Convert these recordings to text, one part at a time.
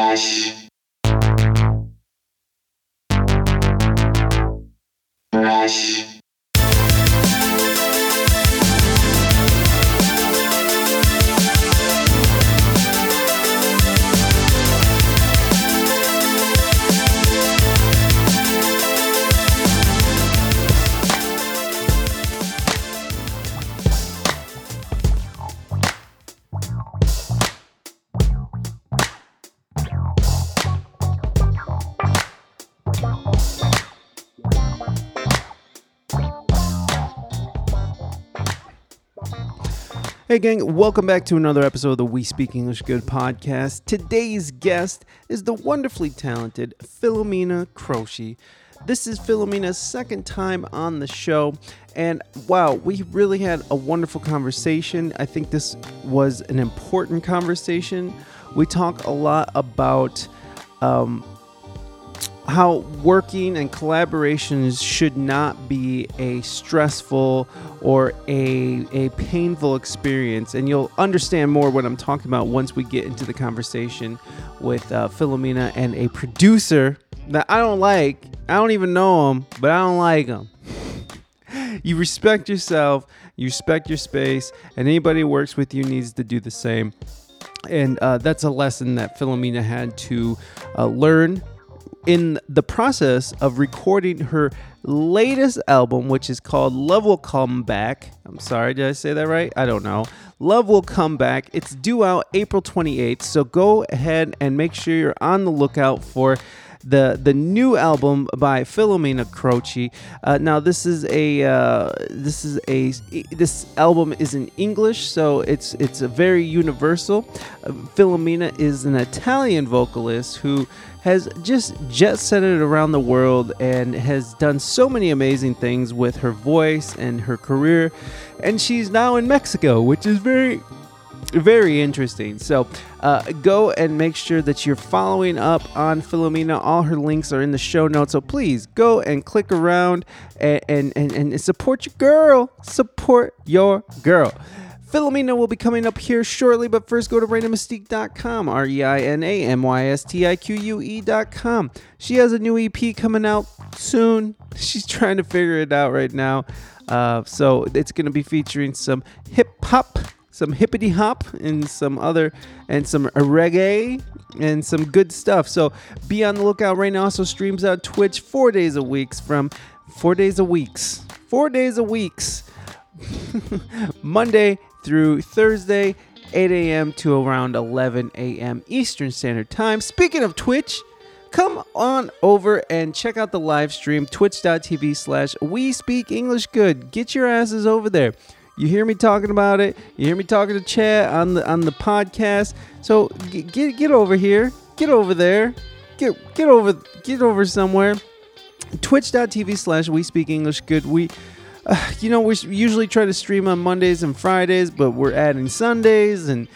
Goiás Hey, gang, welcome back to another episode of the We Speak English Good podcast. Today's guest is the wonderfully talented Philomena Croce. This is Philomena's second time on the show, and wow, we really had a wonderful conversation. I think this was an important conversation. We talk a lot about um, how working and collaborations should not be a stressful or a, a painful experience. And you'll understand more what I'm talking about once we get into the conversation with uh, Philomena and a producer that I don't like. I don't even know him, but I don't like him. you respect yourself, you respect your space, and anybody who works with you needs to do the same. And uh, that's a lesson that Philomena had to uh, learn in the process of recording her latest album, which is called Love Will Come Back. I'm sorry, did I say that right? I don't know. Love Will Come Back. It's due out April 28th, so go ahead and make sure you're on the lookout for the the new album by Philomena Croce. Uh, now this is a uh, this is a this album is in English, so it's it's a very universal. Uh, Philomena is an Italian vocalist who has just jet set it around the world and has done so many amazing things with her voice and her career. And she's now in Mexico, which is very very interesting. So uh, go and make sure that you're following up on Philomena. All her links are in the show notes. So please go and click around and, and, and, and support your girl. Support your girl. Philomena will be coming up here shortly, but first go to ReinaMystique.com, R E I N A M Y S T I Q U E.com. She has a new EP coming out soon. She's trying to figure it out right now. Uh, so it's going to be featuring some hip hop some hippity hop and some other and some reggae and some good stuff. So be on the lookout now. Also streams out Twitch four days a week from four days a weeks. Four days a weeks. Monday through Thursday, 8 a.m. to around 11 a.m. Eastern Standard Time. Speaking of Twitch, come on over and check out the live stream twitch.tv slash we speak english good get your asses over there you hear me talking about it. You hear me talking to Chad on the on the podcast. So get get, get over here. Get over there. Get get over get over somewhere. Twitch.tv slash we speak English good. We uh, you know, we usually try to stream on Mondays and Fridays, but we're adding Sundays and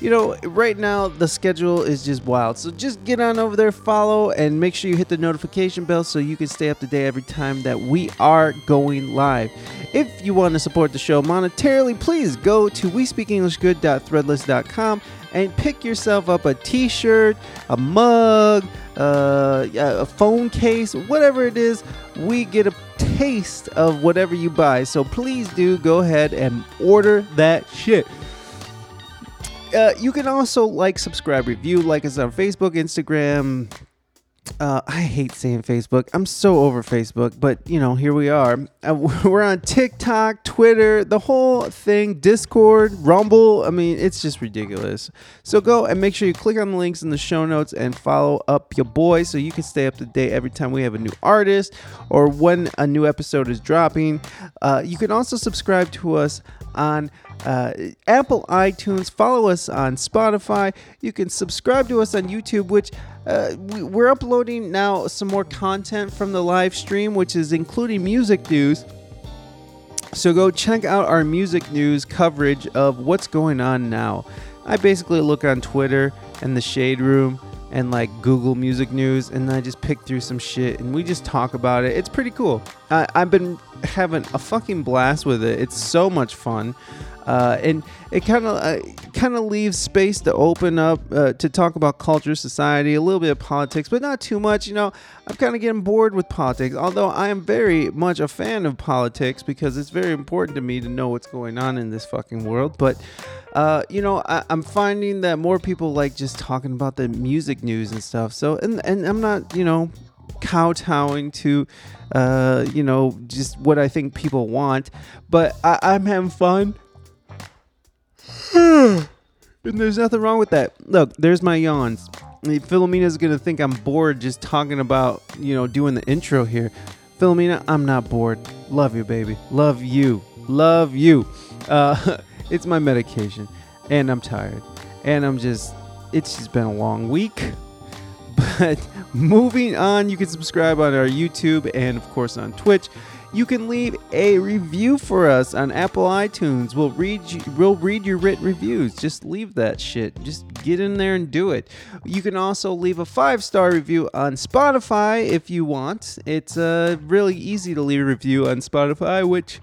you know, right now the schedule is just wild. So just get on over there, follow, and make sure you hit the notification bell so you can stay up to date every time that we are going live. If you want to support the show monetarily, please go to WeSpeakEnglishGood.threadless.com and pick yourself up a t-shirt, a mug, uh, a phone case, whatever it is. We get a taste of whatever you buy. So please do go ahead and order that shit. Uh, you can also like, subscribe, review, like us on Facebook, Instagram. Uh, I hate saying Facebook. I'm so over Facebook, but you know, here we are. Uh, we're on TikTok, Twitter, the whole thing, Discord, Rumble. I mean, it's just ridiculous. So go and make sure you click on the links in the show notes and follow up your boy so you can stay up to date every time we have a new artist or when a new episode is dropping. Uh, you can also subscribe to us on uh, Apple iTunes. Follow us on Spotify. You can subscribe to us on YouTube, which uh, we, we're uploading now some more content from the live stream, which is including music news. So go check out our music news coverage of what's going on now. I basically look on Twitter and the Shade Room and like Google Music News, and I just pick through some shit and we just talk about it. It's pretty cool. I, I've been having a fucking blast with it. It's so much fun. Uh, and it kind of uh, kind of leaves space to open up uh, to talk about culture, society, a little bit of politics, but not too much. You know, I'm kind of getting bored with politics. Although I am very much a fan of politics because it's very important to me to know what's going on in this fucking world. But uh, you know, I, am finding that more people like just talking about the music news and stuff. So, and and I'm not, you know, kowtowing to, uh, you know, just what I think people want, but I, I'm having fun. And there's nothing wrong with that. Look, there's my yawns. Philomena's gonna think I'm bored just talking about, you know, doing the intro here. Philomena, I'm not bored. Love you, baby. Love you. Love you. Uh, it's my medication, and I'm tired, and I'm just. It's just been a long week. But moving on, you can subscribe on our YouTube and, of course, on Twitch. You can leave a review for us on Apple iTunes. We'll read you, we'll read your written reviews. Just leave that shit. Just get in there and do it. You can also leave a five star review on Spotify if you want. It's uh, really easy to leave a review on Spotify, which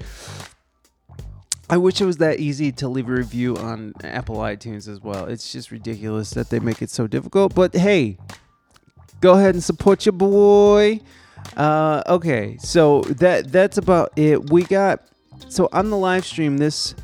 I wish it was that easy to leave a review on Apple iTunes as well. It's just ridiculous that they make it so difficult. But hey, go ahead and support your boy. Uh, okay, so that that's about it. We got so on the live stream this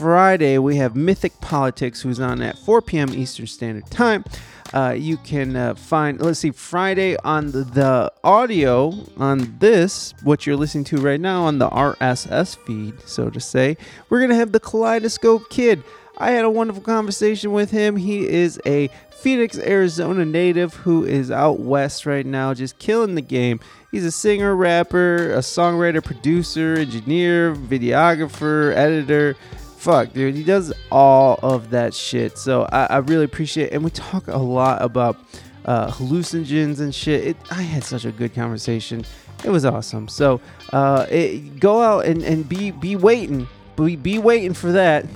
Friday we have Mythic Politics, who's on at 4 p.m. Eastern Standard Time. Uh, you can uh, find let's see Friday on the, the, audio on this what you're listening to right now on the RSS feed, so to say. We're gonna have the Kaleidoscope Kid. I had a wonderful conversation with him. He is a Phoenix, Arizona native who is out west right now, just killing the game. He's a singer, rapper, a songwriter, producer, engineer, videographer, editor. Fuck, dude, he does all of that shit. So I, I really appreciate it. And we talk a lot about uh, hallucinogens and shit. It, I had such a good conversation. It was awesome. So uh, it, go out and, and be be waiting. Be, be waiting for that.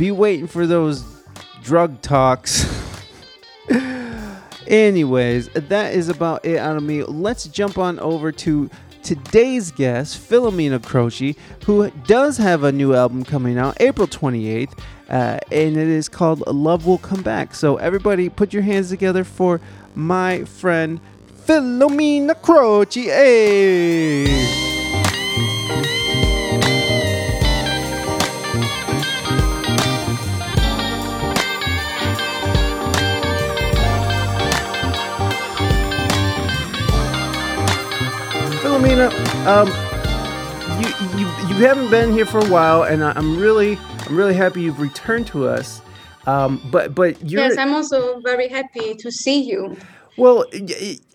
Be waiting for those drug talks. Anyways, that is about it out of me. Let's jump on over to today's guest, Philomena Croce, who does have a new album coming out April 28th, uh, and it is called Love Will Come Back. So, everybody, put your hands together for my friend Philomena Croce. Hey! Philomena, um, you, you you haven't been here for a while, and I'm really I'm really happy you've returned to us. Um, but but you're yes, I'm also very happy to see you. Well,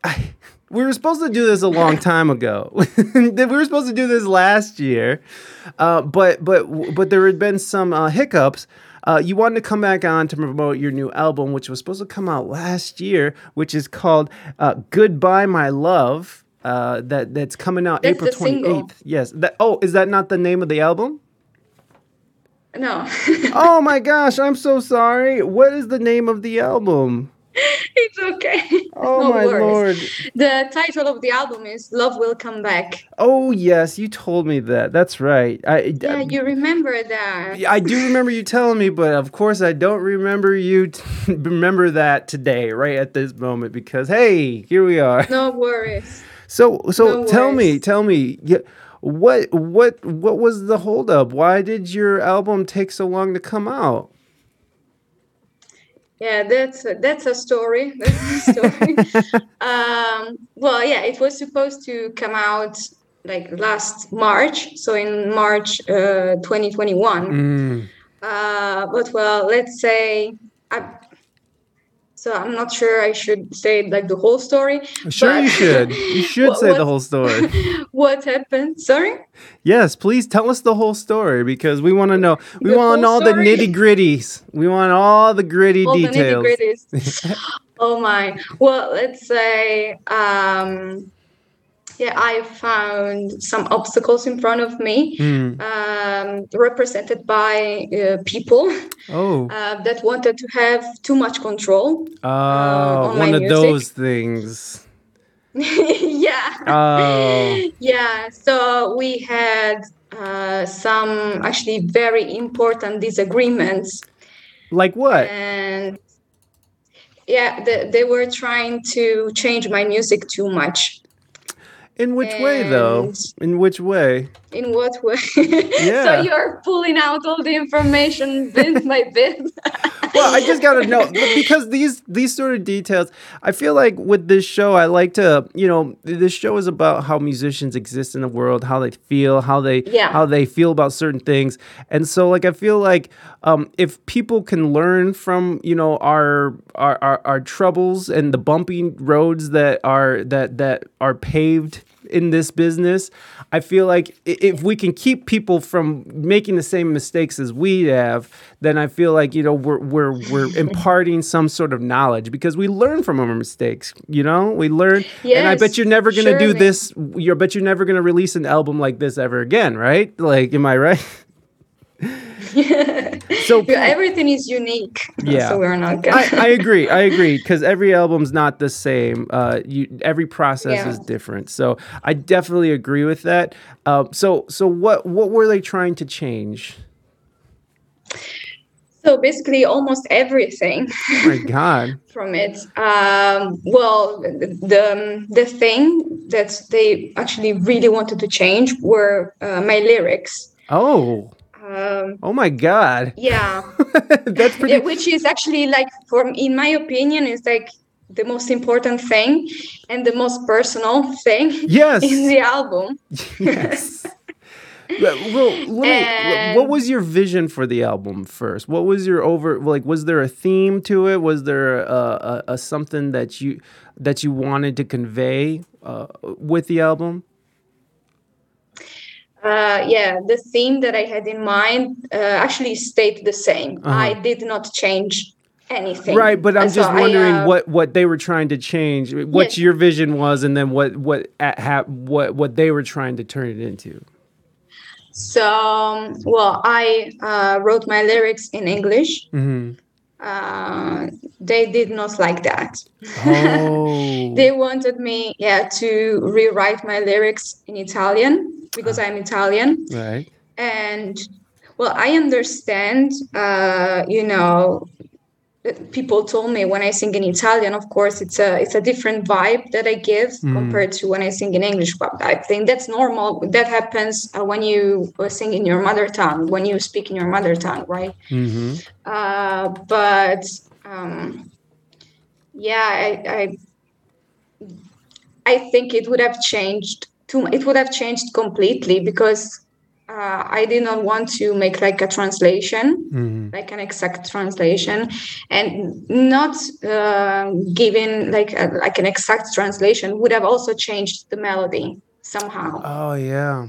I, we were supposed to do this a long time ago. we were supposed to do this last year, uh, but but but there had been some uh, hiccups. Uh, you wanted to come back on to promote your new album, which was supposed to come out last year, which is called uh, "Goodbye, My Love." Uh, that that's coming out that's April twenty eighth. Yes. That oh, is that not the name of the album? No. oh my gosh, I'm so sorry. What is the name of the album? It's okay. Oh no my lord. The title of the album is Love Will Come Back. Oh yes, you told me that. That's right. I Yeah, I, you remember that. I do remember you telling me, but of course I don't remember you t- remember that today, right at this moment because hey, here we are. No worries. So so no tell me, tell me, what what what was the holdup? Why did your album take so long to come out? Yeah, that's a, that's a story. That's a story. um, well, yeah, it was supposed to come out like last March, so in March uh, 2021. Mm. Uh, but well, let's say I, so I'm not sure I should say like the whole story. Sure, you should. You should what, say what, the whole story. what happened? Sorry. Yes, please tell us the whole story because we want to know. We want all story? the nitty gritties. We want all the gritty all details. The oh my. Well, let's say. Um, yeah, I found some obstacles in front of me, mm. um, represented by uh, people oh. uh, that wanted to have too much control. Oh, uh, one of music. those things. yeah. Oh. Yeah. So we had uh, some actually very important disagreements. Like what? And yeah, the, they were trying to change my music too much. In which way, though? In which way? In what way? Yeah. so you're pulling out all the information bit by bit. well, I just gotta know because these these sort of details. I feel like with this show, I like to, you know, this show is about how musicians exist in the world, how they feel, how they Yeah. how they feel about certain things, and so like I feel like um, if people can learn from you know our, our our our troubles and the bumpy roads that are that that are paved in this business, I feel like if we can keep people from making the same mistakes as we have, then I feel like you know we're we're we're imparting some sort of knowledge because we learn from our mistakes. You know, we learn, and I bet you're never gonna do surely. this. You're bet you're never gonna release an album like this ever again, right? Like, am I right? so everything is unique. Yeah. So we're not gonna. I, I agree. I agree because every album's not the same. Uh, you every process Yeah. is different. So I definitely agree with that. Uh, so so what what were they trying to change? so basically, almost everything Oh my God. from it. Um, well, the, the the thing that they actually really wanted to change were uh, my lyrics. Oh Um, oh my God. yeah. That's pretty. Which is actually like for in my opinion is like the most important thing and the most personal thing Yes. in the album yes. Well, me- what was your vision for the album first? What was your over like? Was there a theme to it? Was there a, a, a something that you that you wanted to convey uh, with the album? Uh, yeah the theme that i had in mind uh, actually stayed the same. I did not change anything. Right, but I'm So just I, wondering uh, what what they were trying to change, what Yes. your vision was, and then what what at, ha, what what they were trying to turn it into. so um, well i uh, wrote my lyrics in english. Hmm uh, they did not like that. Oh, they wanted me yeah to rewrite my lyrics in italian because i'm italian. Right. and well i understand uh you know people told me when i sing in italian of course it's a it's a different vibe that i give compared to when i sing in english but i think that's normal. That happens uh, when you uh, sing in your mother tongue when you speak in your mother tongue right? Hmm uh but um yeah i i i think it would have changed too it would have changed completely because uh, I did not want to make like a translation, hmm like an exact translation, and not uh, giving like a, like an exact translation would have also changed the melody somehow. Oh yeah.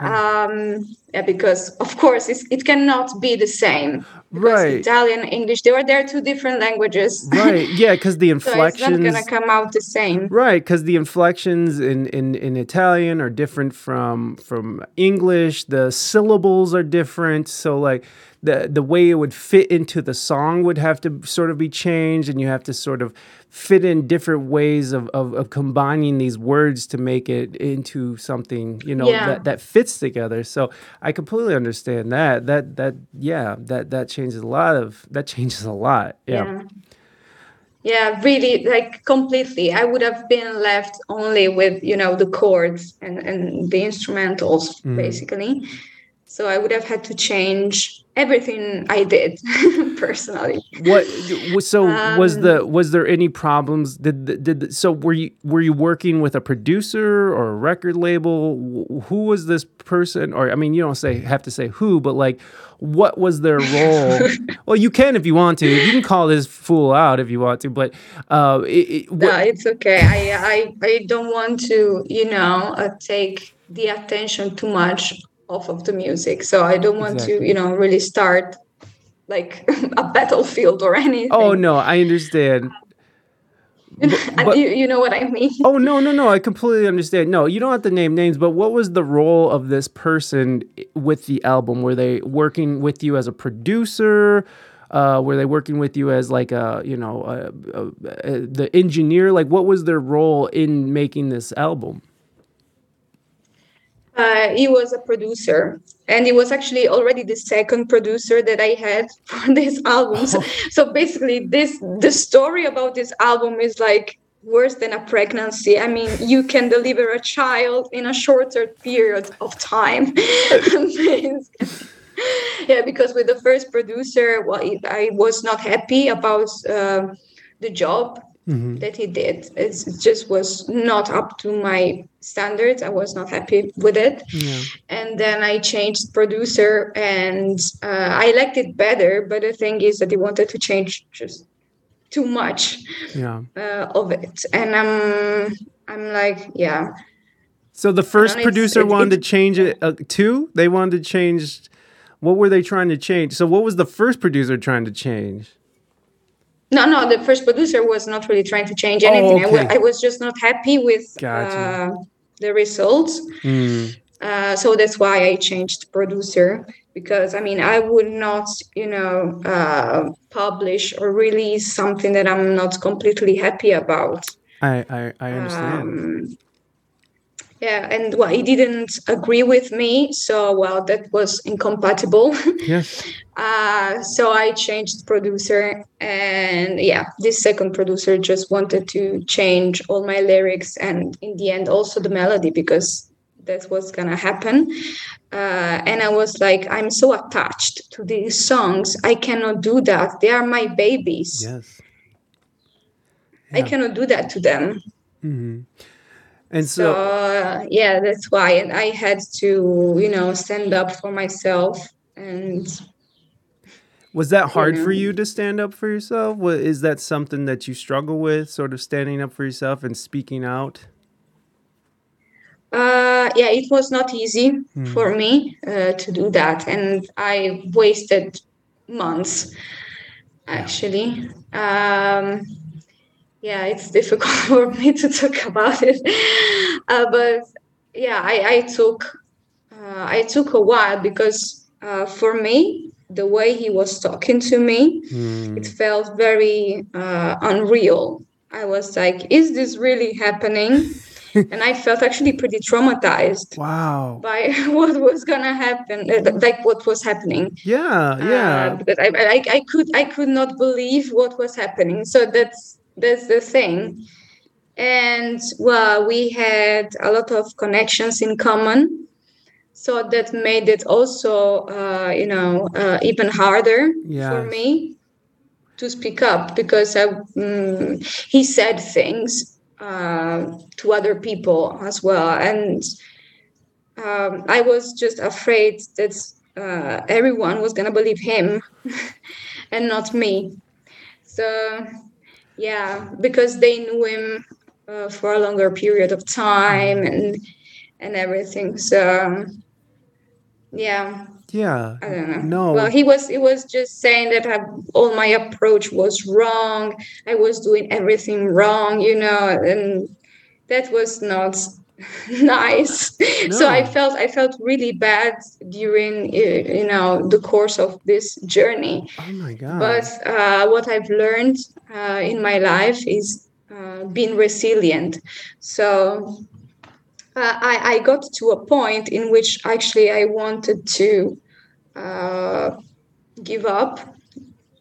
Um, yeah, because of course it's, it cannot be the same. Right. Italian, English, they are there are two different languages. Right. Yeah, because the inflections. so it's not gonna come out the same. Right, because the inflections in, in, in Italian are different from from English. The syllables are different, so like the the way it would fit into the song would have to sort of be changed, and you have to sort of fit in different ways of, of, of combining these words to make it into something you know Yeah. that, that fits together. So I completely understand that. That that yeah, that that changes a lot of that changes a lot. yeah. yeah yeah really like completely i would have been left only with you know the chords and and the instrumentals Mm. basically so i would have had to change everything i did personally. What so was Um, the was there any problems? Did did so were you were you working with a producer or a record label? Who was this person? Or i mean you don't say have to say who but like what was their role? Well you can if you want to. You can call this fool out if you want to but uh it, it, no it's okay. I i, I don't want to you know uh, take the attention too much off of the music so i don't want to you know really start like a battlefield or anything oh no i understand And but- you, you know what i mean Oh no, no, no! I completely understand. No, you don't have to name names, but what was the role of this person with the album? Were they working with you as a producer? Uh, were they working with you as like a, you know, a, a, a, the engineer? Like, what was their role in making this album? Uh, he was a producer, and he was actually already the second producer that I had for this album. So, so basically, this the story about this album is like worse than a pregnancy. I mean, you can deliver a child in a shorter period of time. yeah, because with the first producer, well, I was not happy about uh, the job mm-hmm. that he did. It's, it just was not up to my standards. I was not happy with it. Yeah. And then I changed producer and uh, I liked it better. But the thing is that he wanted to change just too much yeah. uh, of it. And I'm, I'm like, yeah. So the first producer wanted to change it uh, too? They wanted to change. What were they trying to change? So what was the first producer trying to change? No, no, the first producer was not really trying to change oh, anything. Oh, okay. I, w- I was just not happy with gotcha. uh, the results. Mm. Uh, so that's why I changed producer because I mean I would not, you know, uh, publish or release something that I'm not completely happy about. I I, I understand. Um, yeah and well he didn't agree with me so well that was incompatible. Yes uh, so i changed producer and yeah this second producer just wanted to change all my lyrics and in the end also the melody because that's what's gonna happen. Uh, and i was like i'm so attached to these songs. I cannot do that. They are my babies. Yes. Yeah. i cannot do that to them. Mm-hmm. And so, so uh, yeah, that's why. And I had to, you know, stand up for myself. And was that hard you know, for you to stand up for yourself? is that something that you struggle with, sort of standing up for yourself and speaking out? Uh, yeah, it was not easy mm. for me uh, to do that, and I wasted months actually. Um, yeah it's difficult for me to talk about it. Uh, but yeah i, I took uh, i took a while because uh, for me the way he was talking to me mm. it felt very uh, unreal. I was like is this really happening? And i felt actually pretty traumatized wow. by what was gonna happen uh, like what was happening. Yeah yeah. Uh, because I, I, I could i could not believe what was happening. So that's that's the thing. And well we had a lot of connections in common. So that made it also uh, you know uh, even harder yes. for me to speak up because I, um, he said things uh, to other people as well. And um, i was just afraid that uh, everyone was going to believe him and not me. So yeah because they knew him uh, for a longer period of time and and everything so yeah. Yeah i don't know. no. Well he was he was just saying that I, all my approach was wrong. I was doing everything wrong you know and that was not nice. No. so i felt i felt really bad during you know the course of this journey. Oh my god. but uh, what i've learned uh, in my life is uh, being resilient. So uh, I, I got to a point in which actually i wanted to uh, give up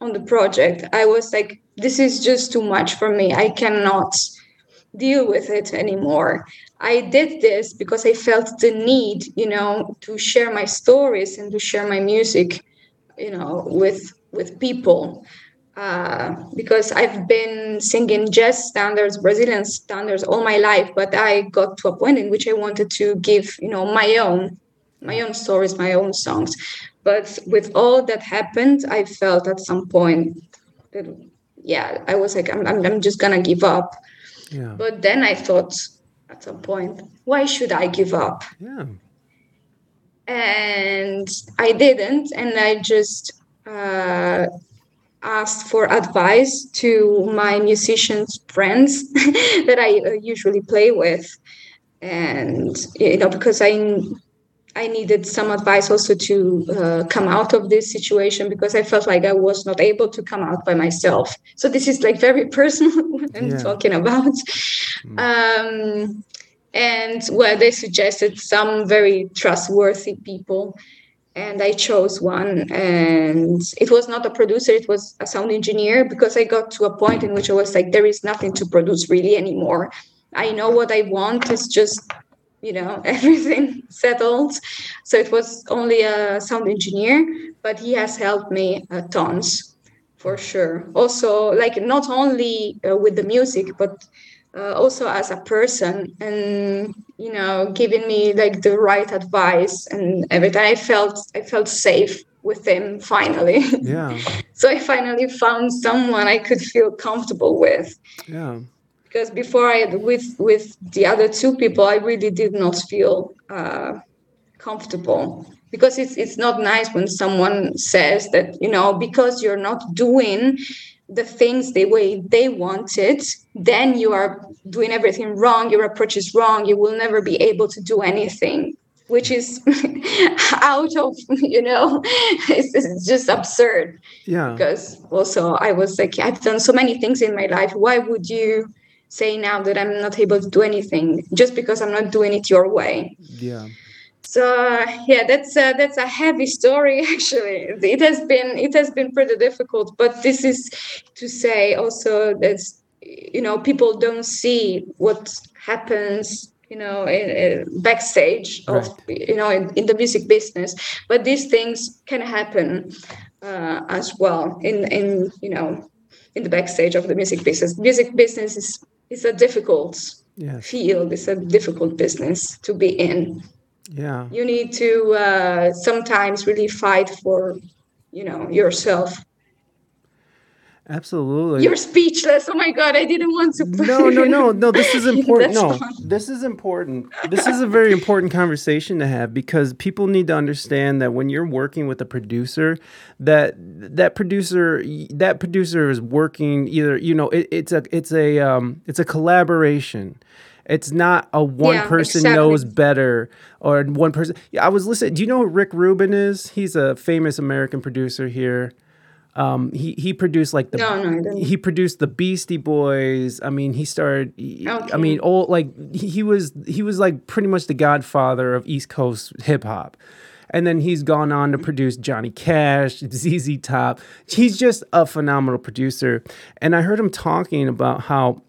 on the project. I was like this is just too much for me. I cannot deal with it anymore. I did this because I felt the need, you know, to share my stories and to share my music, you know, with with people. Uh, because I've been singing jazz standards, Brazilian standards all my life, but I got to a point in which I wanted to give, you know, my own, my own stories, my own songs. But with all that happened, I felt at some point that, yeah, I was like, I'm, I'm, I'm just gonna give up. Yeah. But then I thought at some point, why should I give up? Yeah. And I didn't, and I just uh, asked for advice to my musicians friends that I uh, usually play with, and you know because I I needed some advice also to uh, come out of this situation because I felt like I was not able to come out by myself. So this is like very personal what I'm yeah. talking about. Mm. Um, and well, they suggested some very trustworthy people, and I chose one. And it was not a producer; it was a sound engineer because I got to a point in which I was like, there is nothing to produce really anymore. I know what I want. It's just you know everything settled. So it was only a sound engineer but he has helped me uh, tons for sure. Also like not only uh, with the music but uh, also as a person and you know giving me like the right advice and everything. I felt i felt safe with him finally. Yeah. so i finally found someone i could feel comfortable with. Yeah. Because before I with with the other two people, I really did not feel uh, comfortable because it's it's not nice when someone says that you know because you're not doing the things the way they wanted, then you are doing everything wrong. Your approach is wrong. You will never be able to do anything. Which is out of you know, it's, it's just absurd Yeah. because also I was like, I've done so many things in my life. Why would you say now that I'm not able to do anything just because I'm not doing it your way? Yeah. So yeah, that's a, that's a heavy story. Actually, it has been it has been pretty difficult. But this is to say also that you know people don't see what happens you know backstage of you know in, in the music business but these things can happen uh, as well in in you know in the backstage of the music business music business is is a difficult Yes. field it's a difficult business to be in Yeah. you need to uh, sometimes really fight for you know yourself Absolutely. you're speechless oh my god i didn't want to put no, no, no, no. This is important. No, this is important. This is a very important conversation to have because people need to understand that when you're working with a producer, that that producer that producer is working either you know it, it's a it's a um it's a collaboration. It's not a one Yeah, person exactly. knows better or one person. Yeah, I was listening. Do you know who Rick Rubin is? He's a famous American producer here. Um, he he produced like the No, no, he produced the Beastie Boys. I mean, he started. he- I mean, old like he, he was he was like pretty much the godfather of East Coast hip hop. And then he's gone on to produce Johnny Cash, ZZ Top. He's just a phenomenal producer. And I heard him talking about how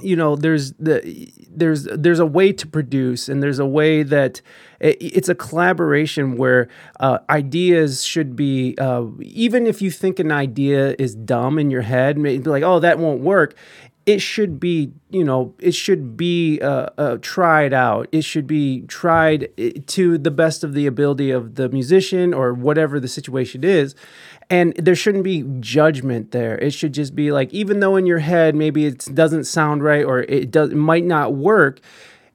you know there's the there's there's a way to produce and there's a way that it, it's a collaboration where uh, ideas should be uh, even if you think an idea is dumb in your head maybe like oh that won't work it should be you know it should be uh, uh, tried out. It should be tried uh, to the best of the ability of the musician or whatever the situation is and there shouldn't be judgment there. It should just be like even though in your head maybe it doesn't sound right or it does it might not work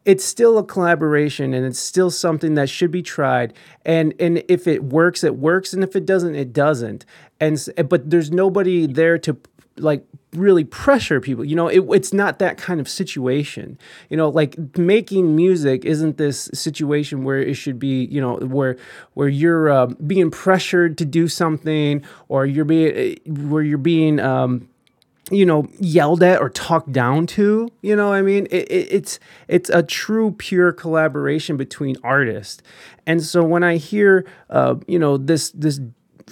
it's still a collaboration and it's still something that should be tried. And and if it works it works. And if it doesn't it doesn't. And but there's nobody there to like really pressure people. You know it, it's not that kind of situation. You know like making music isn't this situation where it should be you know where where you're um, being pressured to do something or you're being where you're being um, you know yelled at or talked down to you know i mean? It, it, it's it's a true pure collaboration between artists. And so when i hear uh, you know this this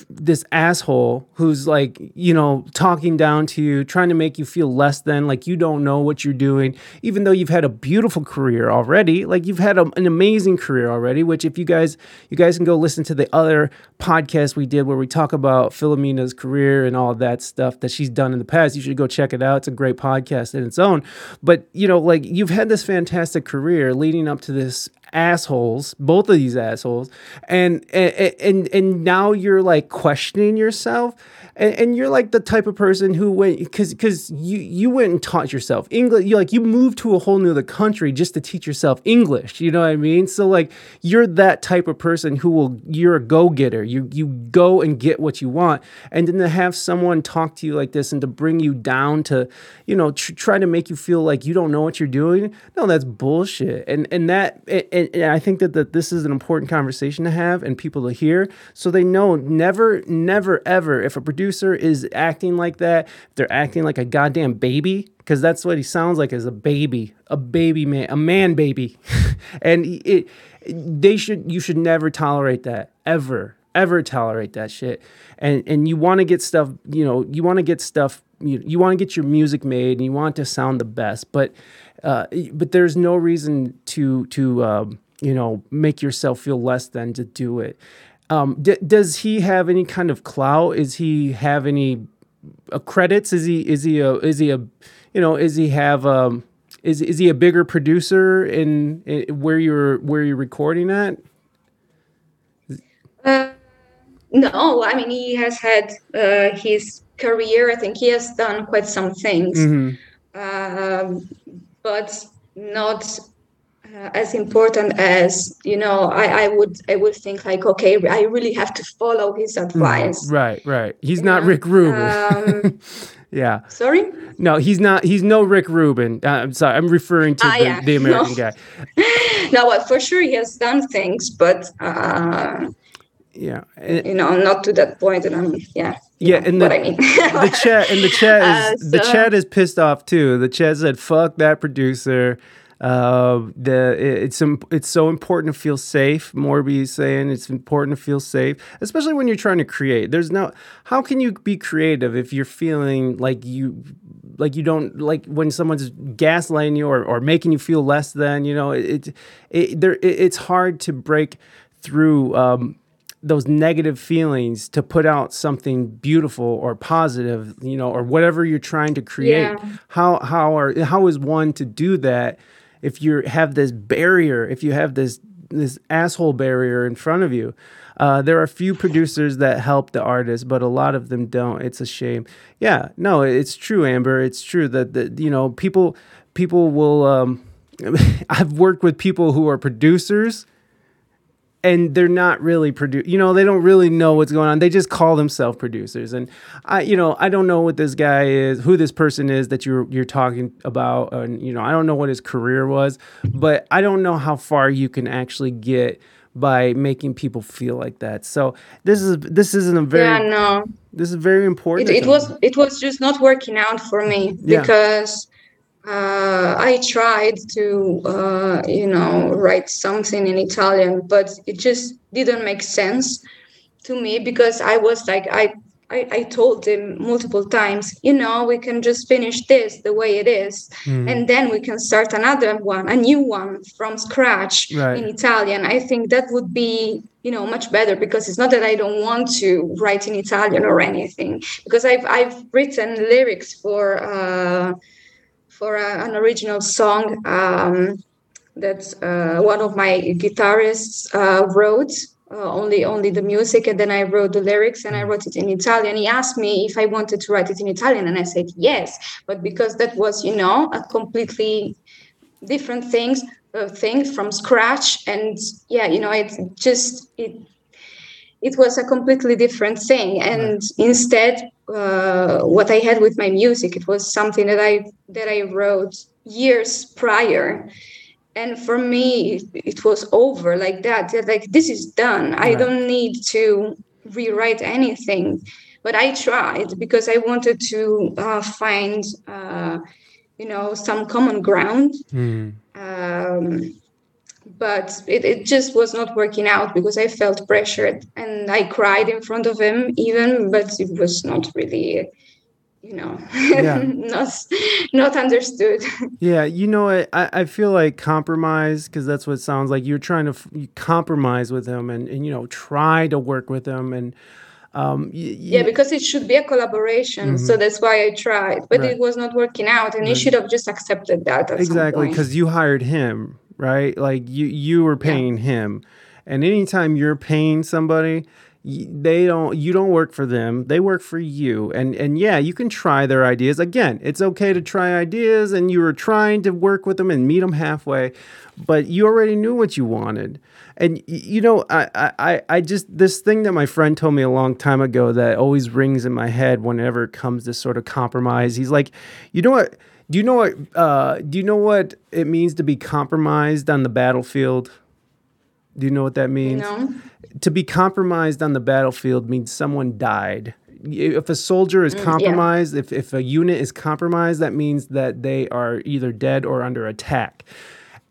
this asshole who's like you know talking down to you trying to make you feel less than like you don't know what you're doing. Even though you've had a beautiful career already like you've had a, an amazing career already which if you guys you guys can go listen to the other podcast we did where we talk about Philomena's career and all that stuff that she's done in the past. You should go check it out. It's a great podcast in its own. But you know like you've had this fantastic career leading up to this assholes both of these assholes and and and, and now you're like questioning yourself and, and you're like the type of person who went because because you you went and taught yourself english you like you moved to a whole nother country just to teach yourself english you know what i mean? So like you're that type of person who will you're a go-getter. You you go and get what you want. And then to have someone talk to you like this and to bring you down to you know tr- try to make you feel like you don't know what you're doing no that's bullshit. And and that and and, I think that, that this is an important conversation to have and people to hear so they know never, never, ever if a producer is acting like that, if they're acting like a goddamn baby, because that's what he sounds like as a baby, a baby man, a man baby. and it, they should, you should never tolerate that ever, ever tolerate that shit. And, and you want to get stuff, you know, you want to get stuff, you, you want to get your music made and you want to sound the best, but uh, but there's no reason to to um, you know make yourself feel less than to do it. Um, d- does he have any kind of clout? Is he have any uh, credits? Is he is he a is he a you know is he have um is is he a bigger producer in, in where you're where you're recording at? Uh, no, I mean he has had uh, his career. I think he has done quite some things. Mm-hmm. Uh, but not uh, as important as you know I, I would i would think like okay i really have to follow his hmm, advice mm, right right he's not rick rubin um, yeah sorry no he's not he's no rick rubin uh, i'm sorry i'm referring to ah, the, yeah. the, american no. guy no well, for sure he has done things but uh, yeah you know not to that point and i'm yeah yeah, and the, I mean. the chat and the chat is uh, so. the chat is pissed off too. The chat said, "Fuck that producer." Uh, the it's it's so important to feel safe. Morby is saying it's important to feel safe, especially when you're trying to create. There's no how can you be creative if you're feeling like you like you don't like when someone's gaslighting you or, or making you feel less than you know it, it, it there it, it's hard to break through um, those negative feelings to put out something beautiful or positive, you know, or whatever you're trying to create. Yeah. How how are how is one to do that if you have this barrier, if you have this this asshole barrier in front of you? Uh, there are a few producers that help the artist, but a lot of them don't. It's a shame. Yeah, no, it's true, Amber. It's true that the, you know people people will. Um, I've worked with people who are producers and they're not really produ you know they don't really know what's going on. They just call themselves producers and i you know i don't know what this guy is who this person is that you're you're talking about. And you know i don't know what his career was but i don't know how far you can actually get by making people feel like that. So this is this isn't a very yeah no this is very important it, it was it was just not working out for me yeah. because uh, I tried to, uh, you know, write something in Italian, but it just didn't make sense to me because I was like, I, I, I told him multiple times, you know, we can just finish this the way it is, mm. and then we can start another one, a new one from scratch right. in Italian. I think that would be, you know, much better because it's not that I don't want to write in Italian or anything, because I've I've written lyrics for. Uh, for a, an original song um, that uh, one of my guitarists uh, wrote. Uh, only only the music and then i wrote the lyrics and i wrote it in italian he asked me if i wanted to write it in italian and i said yes but because that was you know a completely different things uh, thing from scratch and yeah you know it just it it was a completely different thing. And instead uh, what i had with my music it was something that i that i wrote years prior. And for me it, was over like that. Like this is done. Right. i don't need to rewrite anything. But i tried because i wanted to uh, find uh, you know some common ground. Mm. um, but it, it just was not working out because I felt pressured and I cried in front of him even, but it was not really you know yeah. not not understood yeah you know i i feel like compromise because that's what it sounds like you're trying to f- compromise with him and, and you know try to work with him and um, y- yeah because it should be a collaboration mm-hmm. so that's why i tried but right. it was not working out and right. he should have just accepted that exactly because you hired him right? Like you you were paying yeah. him. And anytime you're paying somebody, they don't you don't work for them they work for you and and yeah you can try their ideas again it's okay to try ideas and you were trying to work with them and meet them halfway but you already knew what you wanted and you know I, I i just this thing that my friend told me a long time ago that always rings in my head whenever it comes to sort of compromise he's like you know what do you know what? Uh, do you know what it means to be compromised on the battlefield? Do you know what that means? No. To be compromised on the battlefield means someone died. If a soldier is compromised, if, if a unit is compromised, that means that they are either dead or under attack.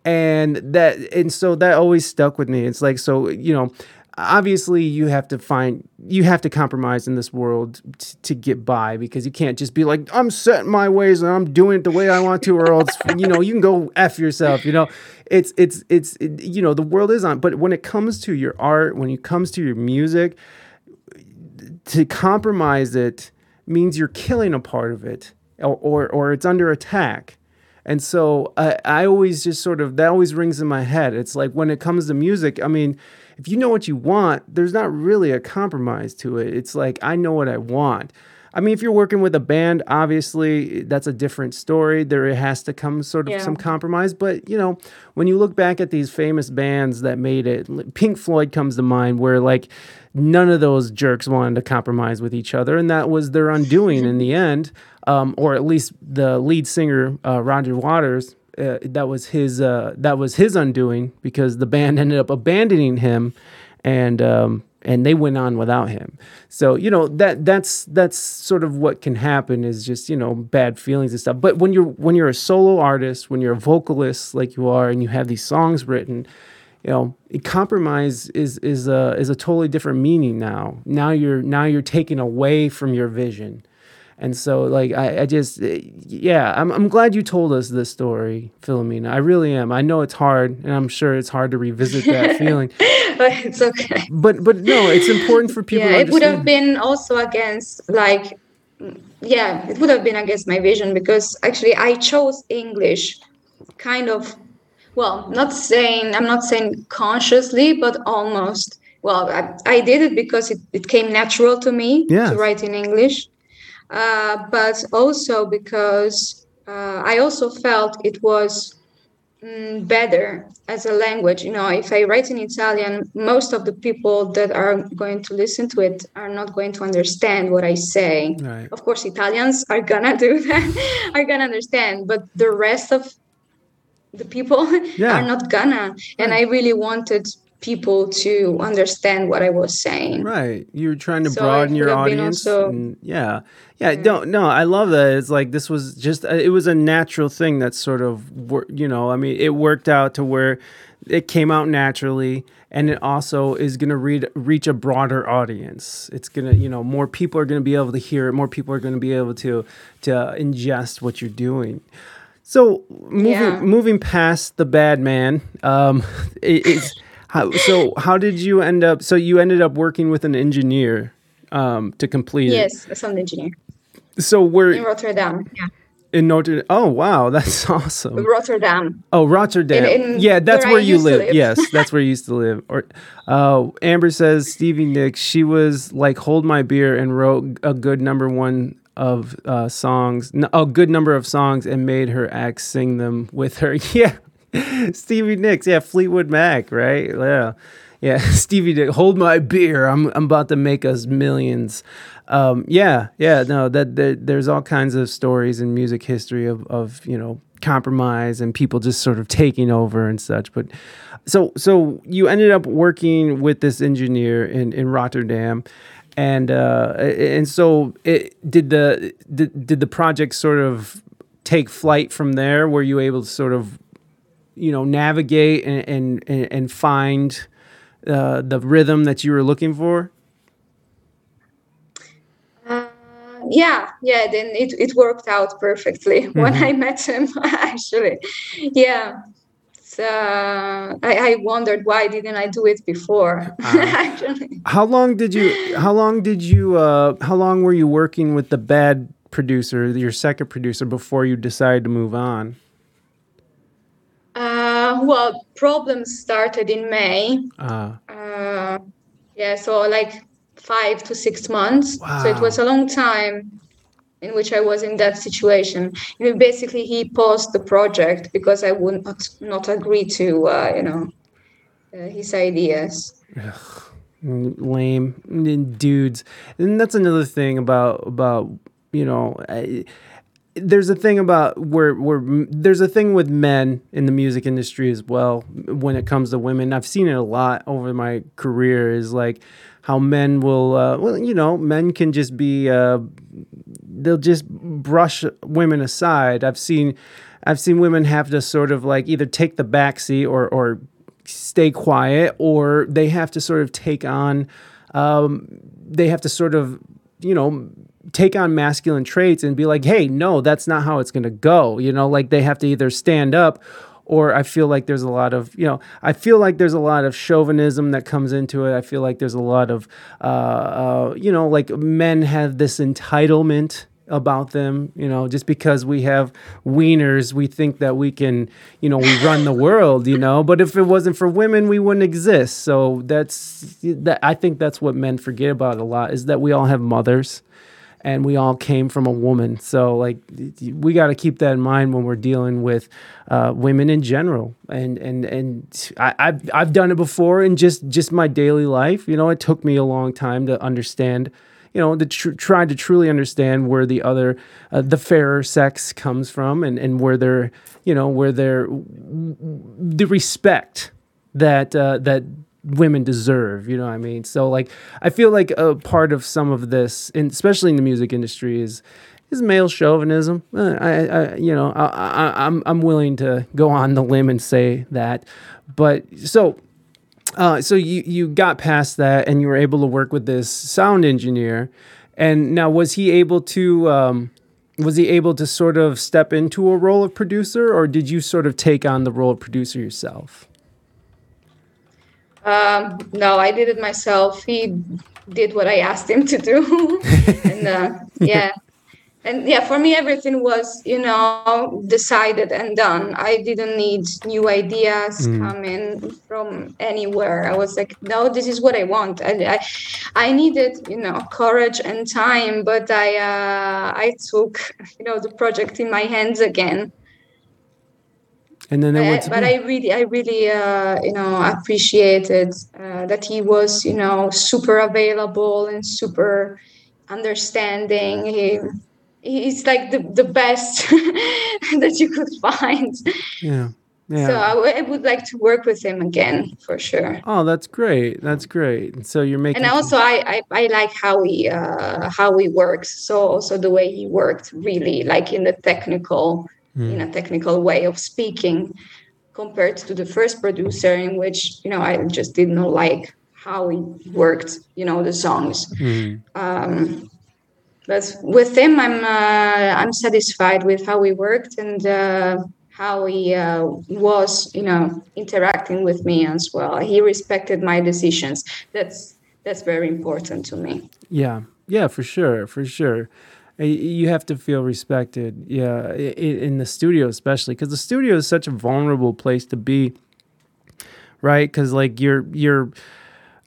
And that and so that always stuck with me. It's like so, you know, obviously you have to find you have to compromise in this world t- to get by because you can't just be like i'm setting my ways and i'm doing it the way i want to or else you know you can go f yourself you know? It's it's it's it, you know the world is on but when it comes to your art when it comes to your music to compromise it means you're killing a part of it or or, or it's under attack. And so I, I always just sort of that always rings in my head. It's like when it comes to music i mean if you know what you want, there's not really a compromise to it. It's like, I know what I want. I mean, if you're working with a band, obviously that's a different story. There has to come sort of Yeah. some compromise. But, you know, when you look back at these famous bands that made it, Pink Floyd comes to mind, where like none of those jerks wanted to compromise with each other. And that was their undoing in the end. Um, or at least the lead singer, uh, Roger Waters, uh, that was his uh, that was his undoing because the band ended up abandoning him, and um, and they went on without him. So you know that that's that's sort of what can happen is just you know bad feelings and stuff. But when you're when you're a solo artist, when you're a vocalist like you are, and you have these songs written. You know, compromise is is a is a totally different meaning now. Now you're now you're taking away from your vision, and so, like, I, I just, eh, yeah, I'm, I'm glad you told us this story, Philomena. I really am. I know it's hard, and I'm sure it's hard to revisit that feeling. But it's okay. But, but no, it's important for people yeah, it would have been also against like yeah, it would have been against my vision because actually I chose English kind of well, not saying I'm not saying consciously, but almost. Well, I, I did it because it, it came natural to me Yes. to write in English. Uh, but also because uh, I also felt it was mm, better as a language. You know, if I write in Italian, most of the people that are going to listen to it are not going to understand what I say. Right. Of course, Italians are gonna do that, are gonna understand, but the rest of the people Yeah. are not gonna. And I really wanted people to understand what I was saying. Right. You're trying to So broaden your would have been audience. also- and yeah. Yeah. Don't, no, I love that. It's like this was just, uh, it was a natural thing that sort of, wor- you know, I mean, it worked out to where it came out naturally and it also is going to read, reach a broader audience. It's going to, you know, more people are going to be able to hear it. More people are going to be able to, to ingest what you're doing. So moving Yeah. moving past the bad man, um, it, it's how, so how did you end up? So you ended up working with an engineer um, to complete Yes, sound engineer. So we're in Rotterdam. Yeah, in Notre. Oh wow, that's awesome. Rotterdam. Oh Rotterdam. In- in yeah, that's where where, you live. live. Yes, that's where you used to live. Or uh, Amber says Stevie Nicks. She was like hold my beer and wrote a good number one of uh, songs, a good number of songs, and made her ex sing them with her. Yeah, Stevie Nicks. Yeah, Fleetwood Mac. Right. Yeah. Yeah, Stevie Nicks. Hold my beer. I'm I'm about to make us millions. Um, yeah, yeah. No, that, that there's all kinds of stories in music history of of you know compromise and people just sort of taking over and such. But so so you ended up working with this engineer in in Rotterdam. And uh, and so it, did the did, did the project sort of take flight from there? Were you able to sort of you know navigate and and, and, find uh, the rhythm that you were looking for? Uh, yeah, yeah. Then it, it worked out perfectly when Mm-hmm. I met him. Actually, yeah. So I, I wondered why didn't I do it before? Uh-huh. Actually, How long did you? How long did you? Uh, how long were you working with the bad producer, your second producer, before you decided to move on? Uh, well, problems started in May. Uh, Uh, yeah, so like five to six months. So it was a long time in which I was in that situation. You know, basically, he paused the project because I would not not agree to, uh, you know, uh, his ideas. lame dudes and that's another thing about about you know I, there's a thing about where where there's a thing with men in the music industry as well when it comes to women. I've seen it a lot over my career. Is like how men will, uh, well, you know, men can just be, uh, they'll just brush women aside. I've seen, I've seen women have to sort of like either take the back seat or or stay quiet, or they have to sort of take on, um, they have to sort of, you know take on masculine traits and be like, hey, no, that's not how it's going to go. You know, like they have to either stand up or I feel like there's a lot of, you know, I feel like there's a lot of chauvinism that comes into it. I feel like there's a lot of, uh, uh, you know, like men have this entitlement about them, you know, just because we have wieners, we think that we can, you know, we run the world, you know, but if it wasn't for women, we wouldn't exist. So that's that I think that's what men forget about a lot is that we all have mothers and we all came from a woman. So like we got to keep that in mind when we're dealing with uh, women in general. And and and I, I've I've done it before in just just my daily life. You know, it took me a long time to understand. You know, to tr- try to truly understand where the other, uh, the fairer sex comes from, and and where they're, you know, where they're the respect that uh, that women deserve you know what i mean? So like i feel like a part of some of this and especially in the music industry is is male chauvinism. Uh, I, I you know I, I i'm i'm willing to go on the limb and say that. But so uh, so you you got past that and you were able to work with this sound engineer. And now was he able to um, was he able to sort of step into a role of producer or did you sort of take on the role of producer yourself um, no, I did it myself. He did what I asked him to do, and uh, yeah, and yeah, for me everything was you know decided and done. I didn't need new ideas mm. coming from anywhere. I was like, no, this is what I want. And I, I needed you know courage and time, but I uh, I took you know the project in my hands again and then but, but I really, I really, uh, you know, appreciated uh, that he was, you know, super available and super understanding. He, he's like the, the best that you could find. Yeah. Yeah. So I, w- I would like to work with him again for sure. Oh, that's great. That's great. And So you're making. And also, I I, I like how he uh, how he works. So also the way he worked, really, like in the technical mm. in a technical way of speaking compared to the first producer in which you know i just didn't like how he worked you know the songs. Mm. um, but with him i'm uh, i'm satisfied with how he worked and uh, how he uh, was you know interacting with me as well. He respected my decisions. That's that's very important to me. Yeah. Yeah for sure for sure you have to feel respected yeah in the studio especially because the studio is such a vulnerable place to be right? Because like you're you're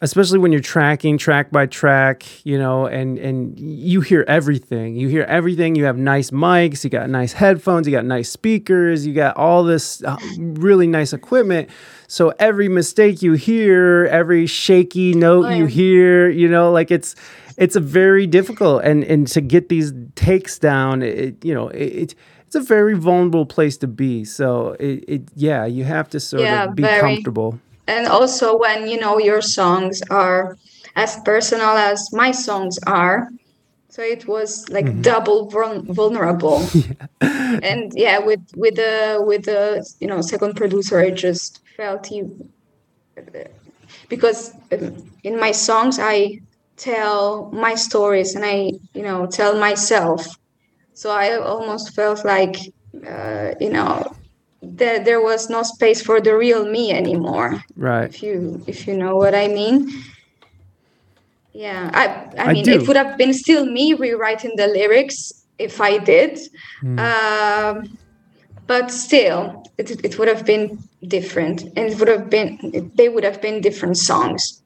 especially when you're tracking track by track you know and and you hear everything. You hear everything. You have nice mics. You got nice headphones. You got nice speakers. You got all this uh, really nice equipment. So every mistake you hear every shaky note you hear you know like it's it's a very difficult and and to get these takes down it you know it, it's a very vulnerable place to be so it, it yeah you have to sort yeah, of be very. comfortable and also when you know your songs are as personal as my songs are so it was like mm-hmm. double vulnerable yeah. and yeah with with the with the you know second producer i just felt he because um, in my songs i tell my stories and I, you know, tell myself. So I almost felt like, uh, you know, that there was no space for the real me anymore. Right. If you if you know what I mean. Yeah, I I, I mean do. it would have been still me rewriting the lyrics if I did. Mm. Um, but still it, it would have been different and it would have been they would have been different songs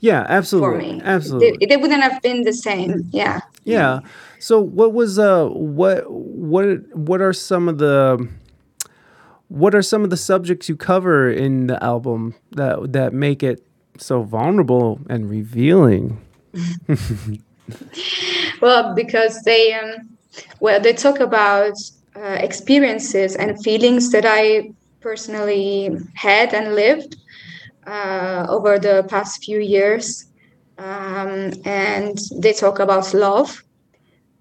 yeah, absolutely. For me, absolutely. They, they, wouldn't have been the same. Yeah. Yeah. So what was uh what what what are some of the what are some of the subjects you cover in the album that that make it so vulnerable and revealing? well, because they um where they talk about uh, experiences and feelings that I personally had and lived uh, over the past few years. Um, and they talk about love,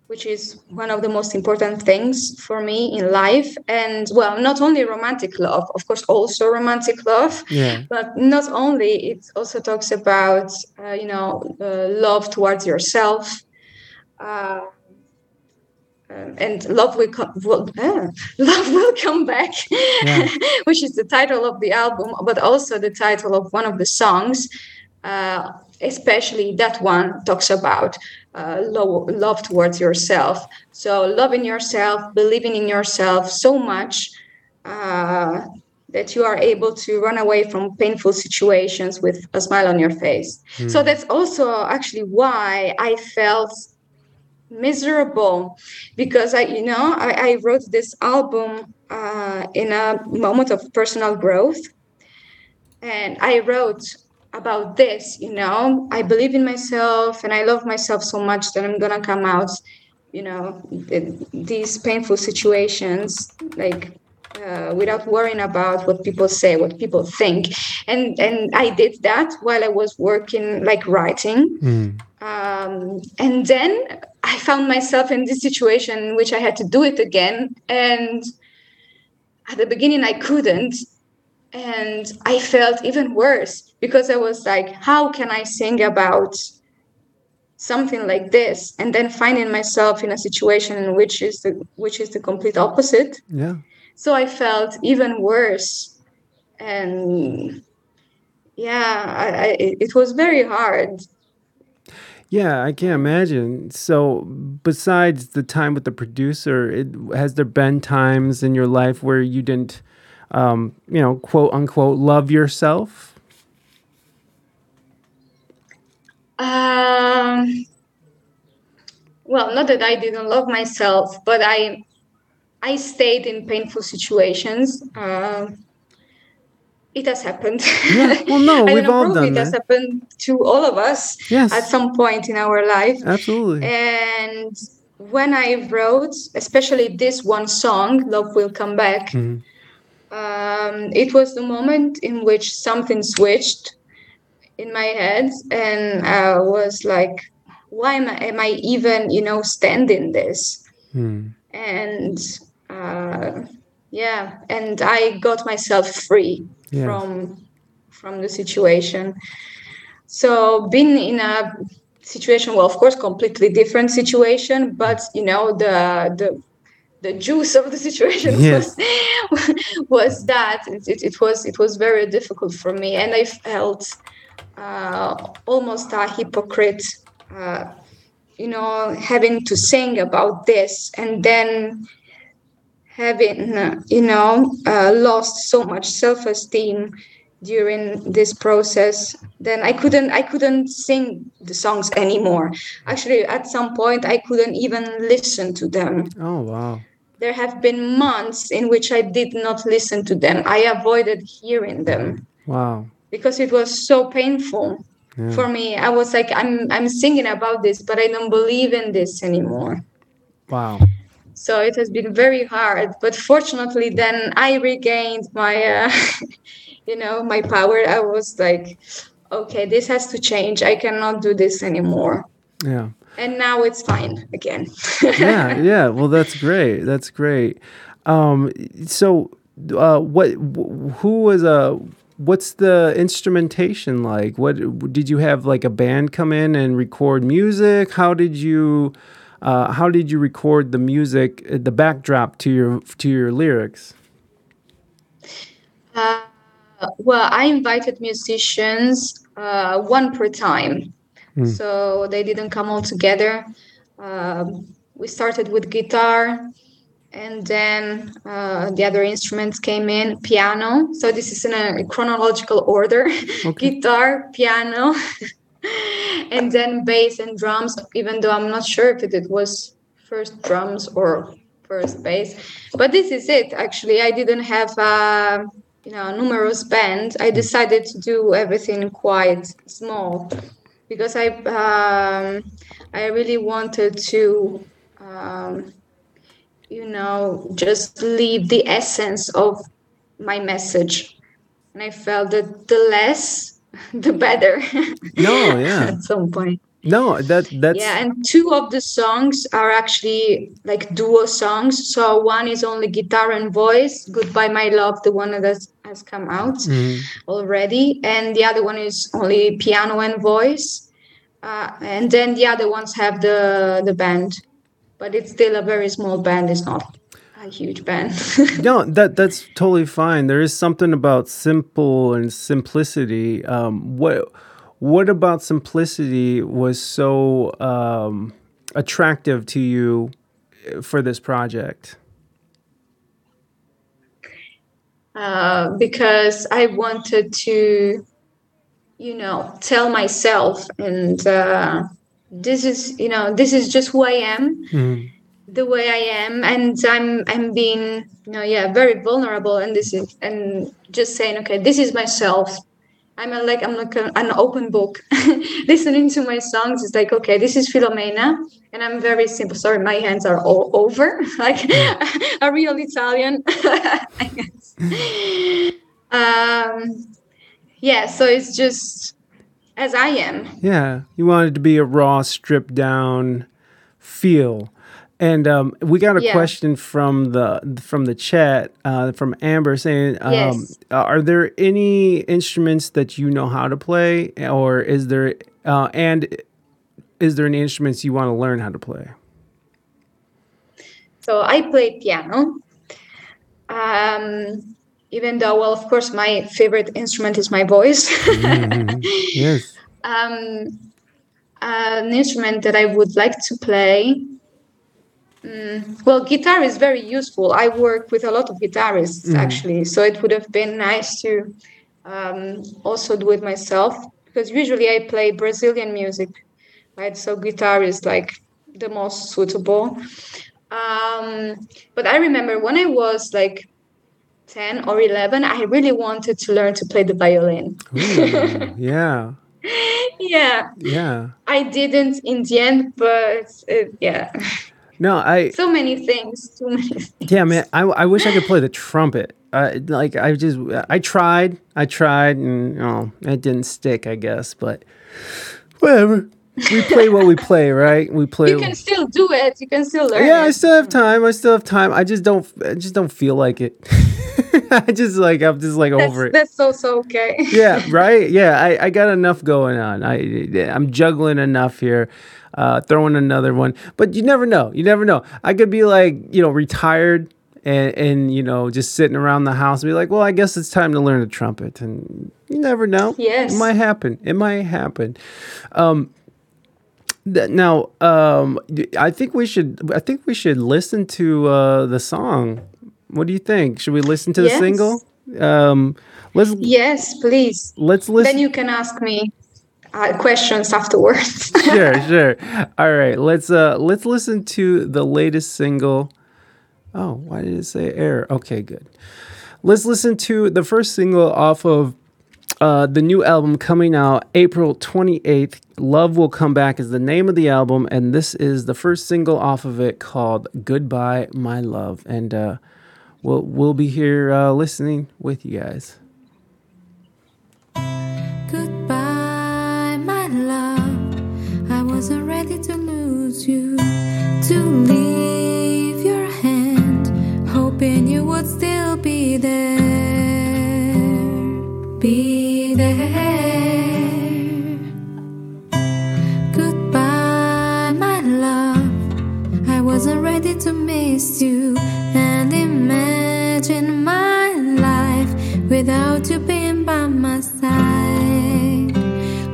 which is one of the most important things for me in life. And well, not only romantic love, of course, also romantic love, Yeah. but not only, it also talks about, uh, you know, uh, love towards yourself. And love will come will, uh, love will come back Yeah. which is the title of the album but also the title of one of the songs uh, especially that one talks about uh, lo- love towards yourself. So loving yourself believing in yourself so much uh, that you are able to run away from painful situations with a smile on your face. So that's also actually why i felt miserable because I, you know, I, I wrote this album uh, in a moment of personal growth. And I wrote about this, you know, I believe in myself and I love myself so much that I'm going to come out, you know, th- these painful situations, like uh, without worrying about what people say, what people think. And, and I did that while I was working, like writing. Mm. Um, and then I found myself in this situation in which I had to do it again. And at the beginning, I couldn't. And I felt even worse because I was like, how can I sing about something like this? And then finding myself in a situation in which is the which is the complete opposite. Yeah. So I felt even worse. And yeah, I, I, it was very hard. Yeah, I can't imagine. So, besides the time with the producer, it, has there been times in your life where you didn't, um, you know, quote unquote, love yourself? Um, well, not that I didn't love myself, but I I stayed in painful situations. Um it has happened. Yeah, well, no, I we've all done It has happened to all of us Yes, at some point in our life. absolutely. And when I wrote, especially this one song, "Love Will Come Back," Mhm. um, it was the moment in which something switched in my head, and I was like, "Why am I, am I even, you know, standing this?" Hmm. And uh, yeah, and I got myself free Yes. from from the situation. So being in a situation, well, of course, completely different situation, but you know the the the juice of the situation Yes. was was that it, it, it was it was very difficult for me, and I felt uh, almost a hypocrite. Uh, you know, having to sing about this and then having, you know, uh, lost so much self-esteem during this process then i couldn't i couldn't sing the songs anymore actually at some point i couldn't even listen to them Oh, wow. there have been months in which i did not listen to them i avoided hearing them Wow. because it was so painful Yeah. for me i was like i'm i'm singing about this but i don't believe in this anymore Wow. So it has been very hard but fortunately then i regained my uh, you know my power i was like okay this has to change i cannot do this anymore Yeah. and now it's fine again yeah, yeah. Well, that's great. That's great. Um, so, uh, what? Who was Uh, what's the instrumentation like? What did you have? Like a band come in and record music? How did you? Uh, how did you record the music, uh, the backdrop to your to your lyrics? uh, well i invited musicians uh, one per time. So they didn't come all together. Um, we started with guitar and then uh, the other instruments came in piano. So this is in a chronological order. Okay. guitar piano and then bass and drums even though i'm not sure if it, was first drums or first bass but this is it actually i didn't have a you know numerous band i decided to do everything quite small because i um, i really wanted to um, you know, just leave the essence of my message. And I felt that the less, the better. No, yeah. at some point. No, that that's Yeah, and two of the songs are actually like duo songs. So one is only guitar and voice, Goodbye My Love, the one that has come out Mhm. already. And the other one is only piano and voice. Uh, and then the other ones have the the band. But it's still a very small band, it's not a huge band. no, that that's totally fine. There is something about simple and simplicity. Um, what what about simplicity was so um, attractive to you uh, for this project? uh, because I wanted to, you know, tell myself, and uh, this is, you know, this is just who I am, Mhm. The way I am, and I'm, I'm being, you know, yeah, very vulnerable, and this is, and just saying, okay, this is myself. I'm a, like I'm like a, an open book. Listening to my songs is like, okay, this is Filomena, and I'm very simple. Sorry, my hands are all over, like a real Italian. I guess. Um, yeah, so it's just as I am. Yeah, you wanted to be a raw, stripped down feel. And um, we got a Yeah. question from the from the chat uh, from Amber saying, um, Yes. "Are there any instruments that you know how to play, or is there uh, and is there any instruments you want to learn how to play?" So I play piano. Um, even though, well, of course, my favorite instrument is my voice. Yes. um, an instrument that I would like to play. Mm, well, guitar is very useful. I work with a lot of guitarists actually, so it would have been nice to um, also do it myself because usually I play Brazilian music, right? So guitar is like the most suitable. Um, but I remember when I was like 10 or 11, I really wanted to learn to play the violin. Ooh, yeah. yeah. Yeah. I didn't in the end, but uh, yeah, No, I so many things, too many things. Yeah, man, I, I wish I could play the trumpet. Uh, like I just I tried, I tried, and you know, it didn't stick. I guess, but whatever. We play what we play, right? We play. You can still do it. You can still learn. yeah, I still have time. I still have time. I just don't. I just don't feel like it. I just like I'm just like that's, over it. that's also okay. yeah, right. Yeah, I, I got enough going on. I I'm juggling enough here, uh, throwing another one. But you never know. You never know. I could be like you know retired and and you know just sitting around the house and be like, well, I guess it's time to learn the trumpet. And you never know. Yes. it might happen. It might happen. Um, now, um, I think we should. I think we should listen to uh, the song. What do you think? Should we listen to the Yes. single? Um, let's Yes, please. let's listen. Then you can ask me uh, questions afterwards. sure, sure. All right, let's uh let's listen to the latest single. Oh, why did it say air? Okay, good. Let's listen to the first single off of uh, the new album coming out April 28th. Love Will Come Back is the name of the album, and this is the first single off of it called Goodbye, My Love. And uh, we'll, we'll be here uh, listening with you guys. Goodbye, my love. I wasn't ready to lose you, to leave your hand, hoping you would still be there. Be there. Wasn't ready to miss you and imagine my life without you being by my side,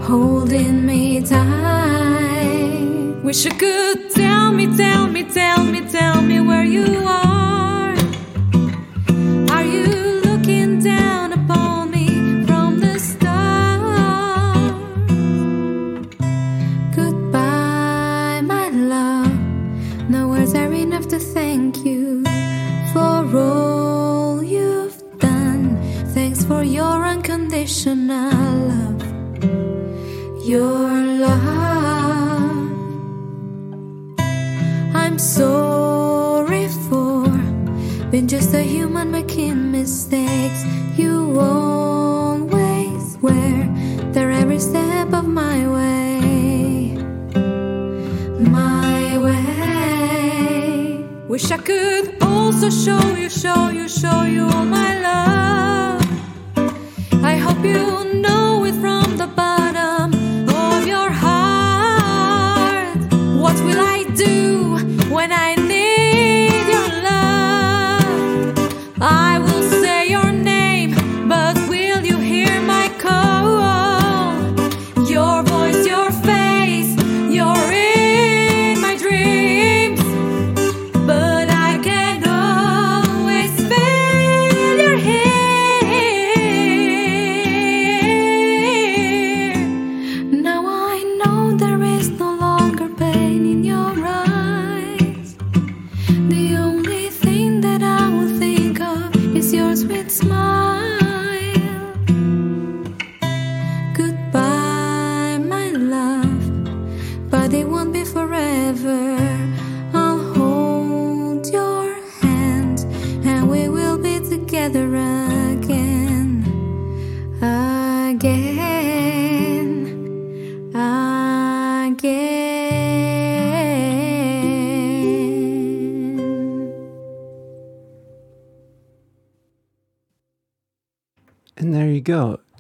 holding me tight. Wish you could tell me, tell me, tell me, tell me where you are. Are you For your unconditional love. Your love. I'm sorry for Been just a human making mistakes. You always were there every step of my way. My way. Wish I could also show you, show you, show you all my love. You know it from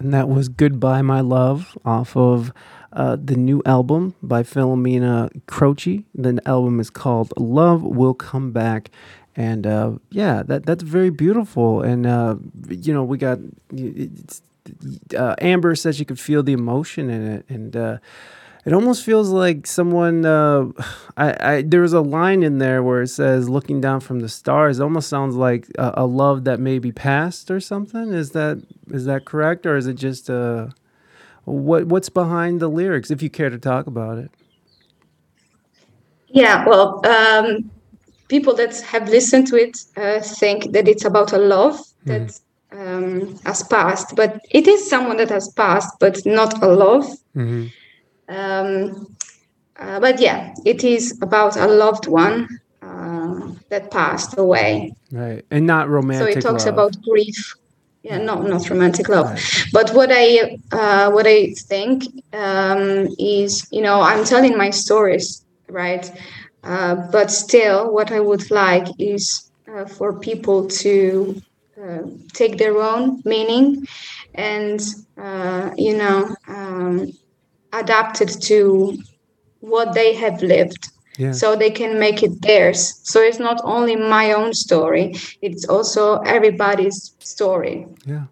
And that was Goodbye My Love off of uh, the new album by Philomena Croce. The album is called Love Will Come Back. And uh, yeah, that that's very beautiful. And, uh, you know, we got uh, Amber says you could feel the emotion in it. And uh, it almost feels like someone. Uh, I, I there was a line in there where it says "looking down from the stars." It almost sounds like a, a love that may be past or something. Is that is that correct, or is it just uh, what what's behind the lyrics? If you care to talk about it. Yeah, well, um, people that have listened to it uh, think that it's about a love that um, has passed, but it is someone that has passed, but not a love. Mm-hmm. Um, uh, but yeah, it is about a loved one uh, that passed away. Right, and not romantic. So it talks love. about grief. Yeah, no, not romantic love. Right. But what I uh, what I think um, is, you know, I'm telling my stories, right? Uh, but still, what I would like is uh, for people to uh, take their own meaning and, uh, you know, um, adapt it to what they have lived Yeah. so they can make it theirs. So it's not only my own story, it's also everybody's story. yeah,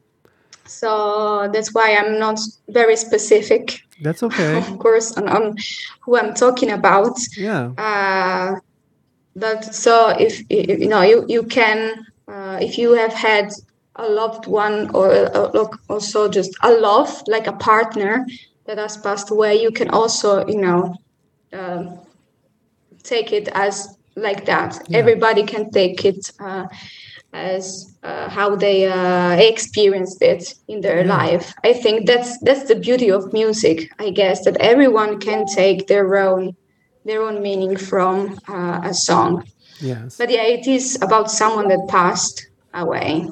So that's why I'm not very specific, that's okay. of course, on, on who I'm talking about. yeah, Uh, but so if, you know you you can uh, if you have had a loved one or look also just a love like a partner that has passed away, you can also you know um take it as like that. Yeah. Everybody can take it uh, as uh, how they uh, experienced it in their Yeah. life. I think that's that's the beauty of music. I guess that everyone can take their own their own meaning from uh, a song. yes. But yeah, it is about someone that passed away.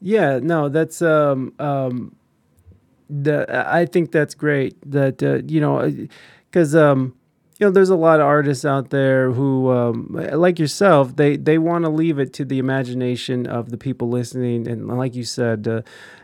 Yeah, no, that's um um the I think that's great that uh, you know cuz um you know there's a lot of artists out there who um like yourself they they want to leave it to the imagination of the people listening and like you said uh,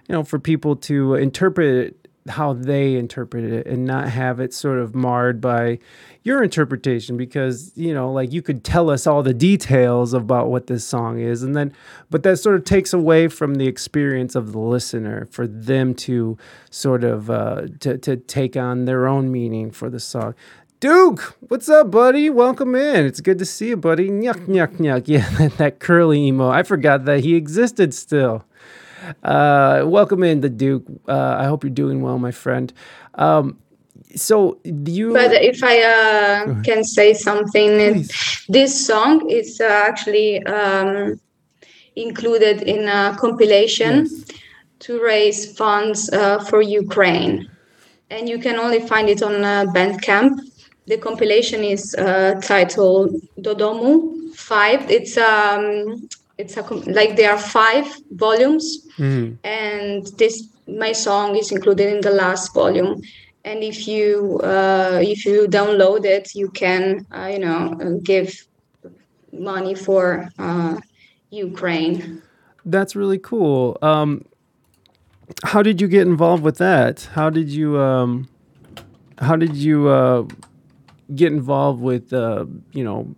you know for people to interpret it how they interpret it and not have it sort of marred by your interpretation because you know like you could tell us all the details about what this song is and then but that sort of takes away from the experience of the listener for them to sort of uh, to, to take on their own meaning for the song Duke, what's up, buddy? Welcome in. It's good to see you, buddy. Nyuk, nyuk, nyuk. Yeah, that, that curly emo. I forgot that he existed still. Uh, welcome in, the Duke. Uh, I hope you're doing well, my friend. Um, so do you, But if I uh, can say something, Please. this song is uh, actually um, included in a compilation Yes. to raise funds uh, for Ukraine. And you can only find it on uh, Bandcamp. The compilation is uh, titled Dodomu 5. It's um, it's a like there are five volumes, Mhm. and this my song is included in the last volume. And if you uh, if you download it, you can uh, you know give money for uh, Ukraine. That's really cool. Um, how did you get involved with that? How did you um, how did you uh, get involved with uh, you know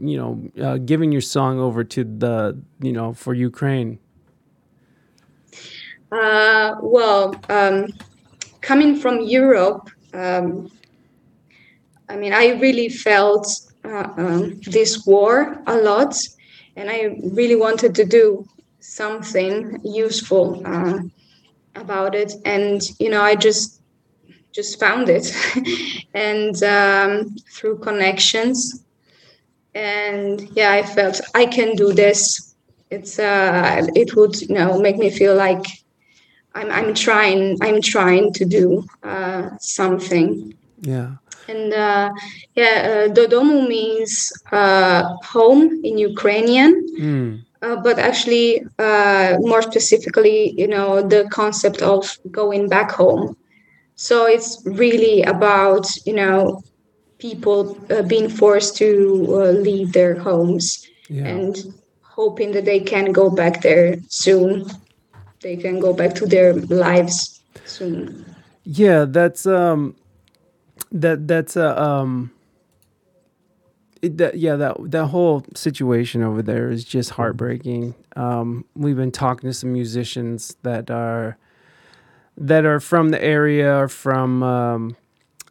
you know uh, giving your song over to the you know for Ukraine? Uh, well, um, coming from Europe, um, I mean, I really felt uh, um, this war a lot, and I really wanted to do something useful uh, about it. And you know, I just just found it, and um, through connections, and yeah, I felt I can do this. It's uh, it would you know make me feel like I'm I'm trying I'm trying to do uh, something. Yeah. And uh, yeah, uh, Dodomu means uh, home in Ukrainian, Mm. uh, but actually, uh, more specifically, you know, the concept of going back home. So it's really about you know people uh, being forced to uh, leave their homes Yeah. and hoping that they can go back there soon. They can go back to their lives soon. Yeah, that's um that that's uh, um it, that yeah that that whole situation over there is just heartbreaking. Um we've been talking to some musicians that are that are from the area or from um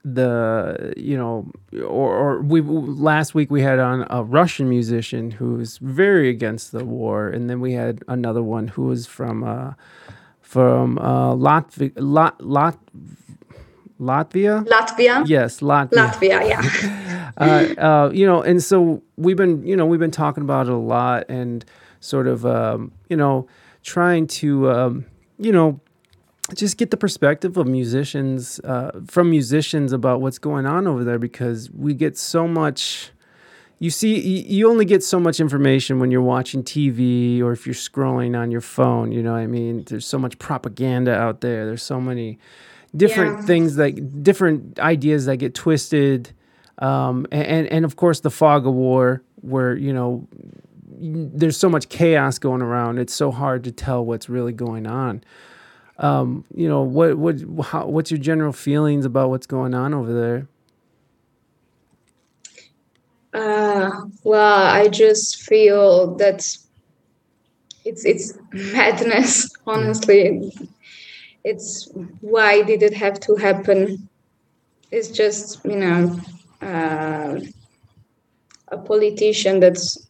the you know or, or we last week we had on a Russian musician who's very against the war and then we had another one who was from uh from uh Latvia Lat, Lat, Latvia? Latvia, yes Latvia. Latvia, yeah. uh, uh, you know, and so we've been, you know, we've been talking about it a lot and sort of, um, you know, trying to, um, you know, just get the perspective of musicians, uh, from musicians about what's going on over there because we get so much. You see, you only get so much information when you're watching TV or if you're scrolling on your phone. You know what I mean? There's so much propaganda out there. There's so many different Yeah. things like different ideas that get twisted um, and and of course the fog of war, where you know there's so much chaos going around. It's so hard to tell what's really going on. Um, you know what what how, what's your general feelings about what's going on over there? Uh, well, I just feel that it's it's madness. Honestly, it's why did it have to happen? It's just you know uh, a politician that's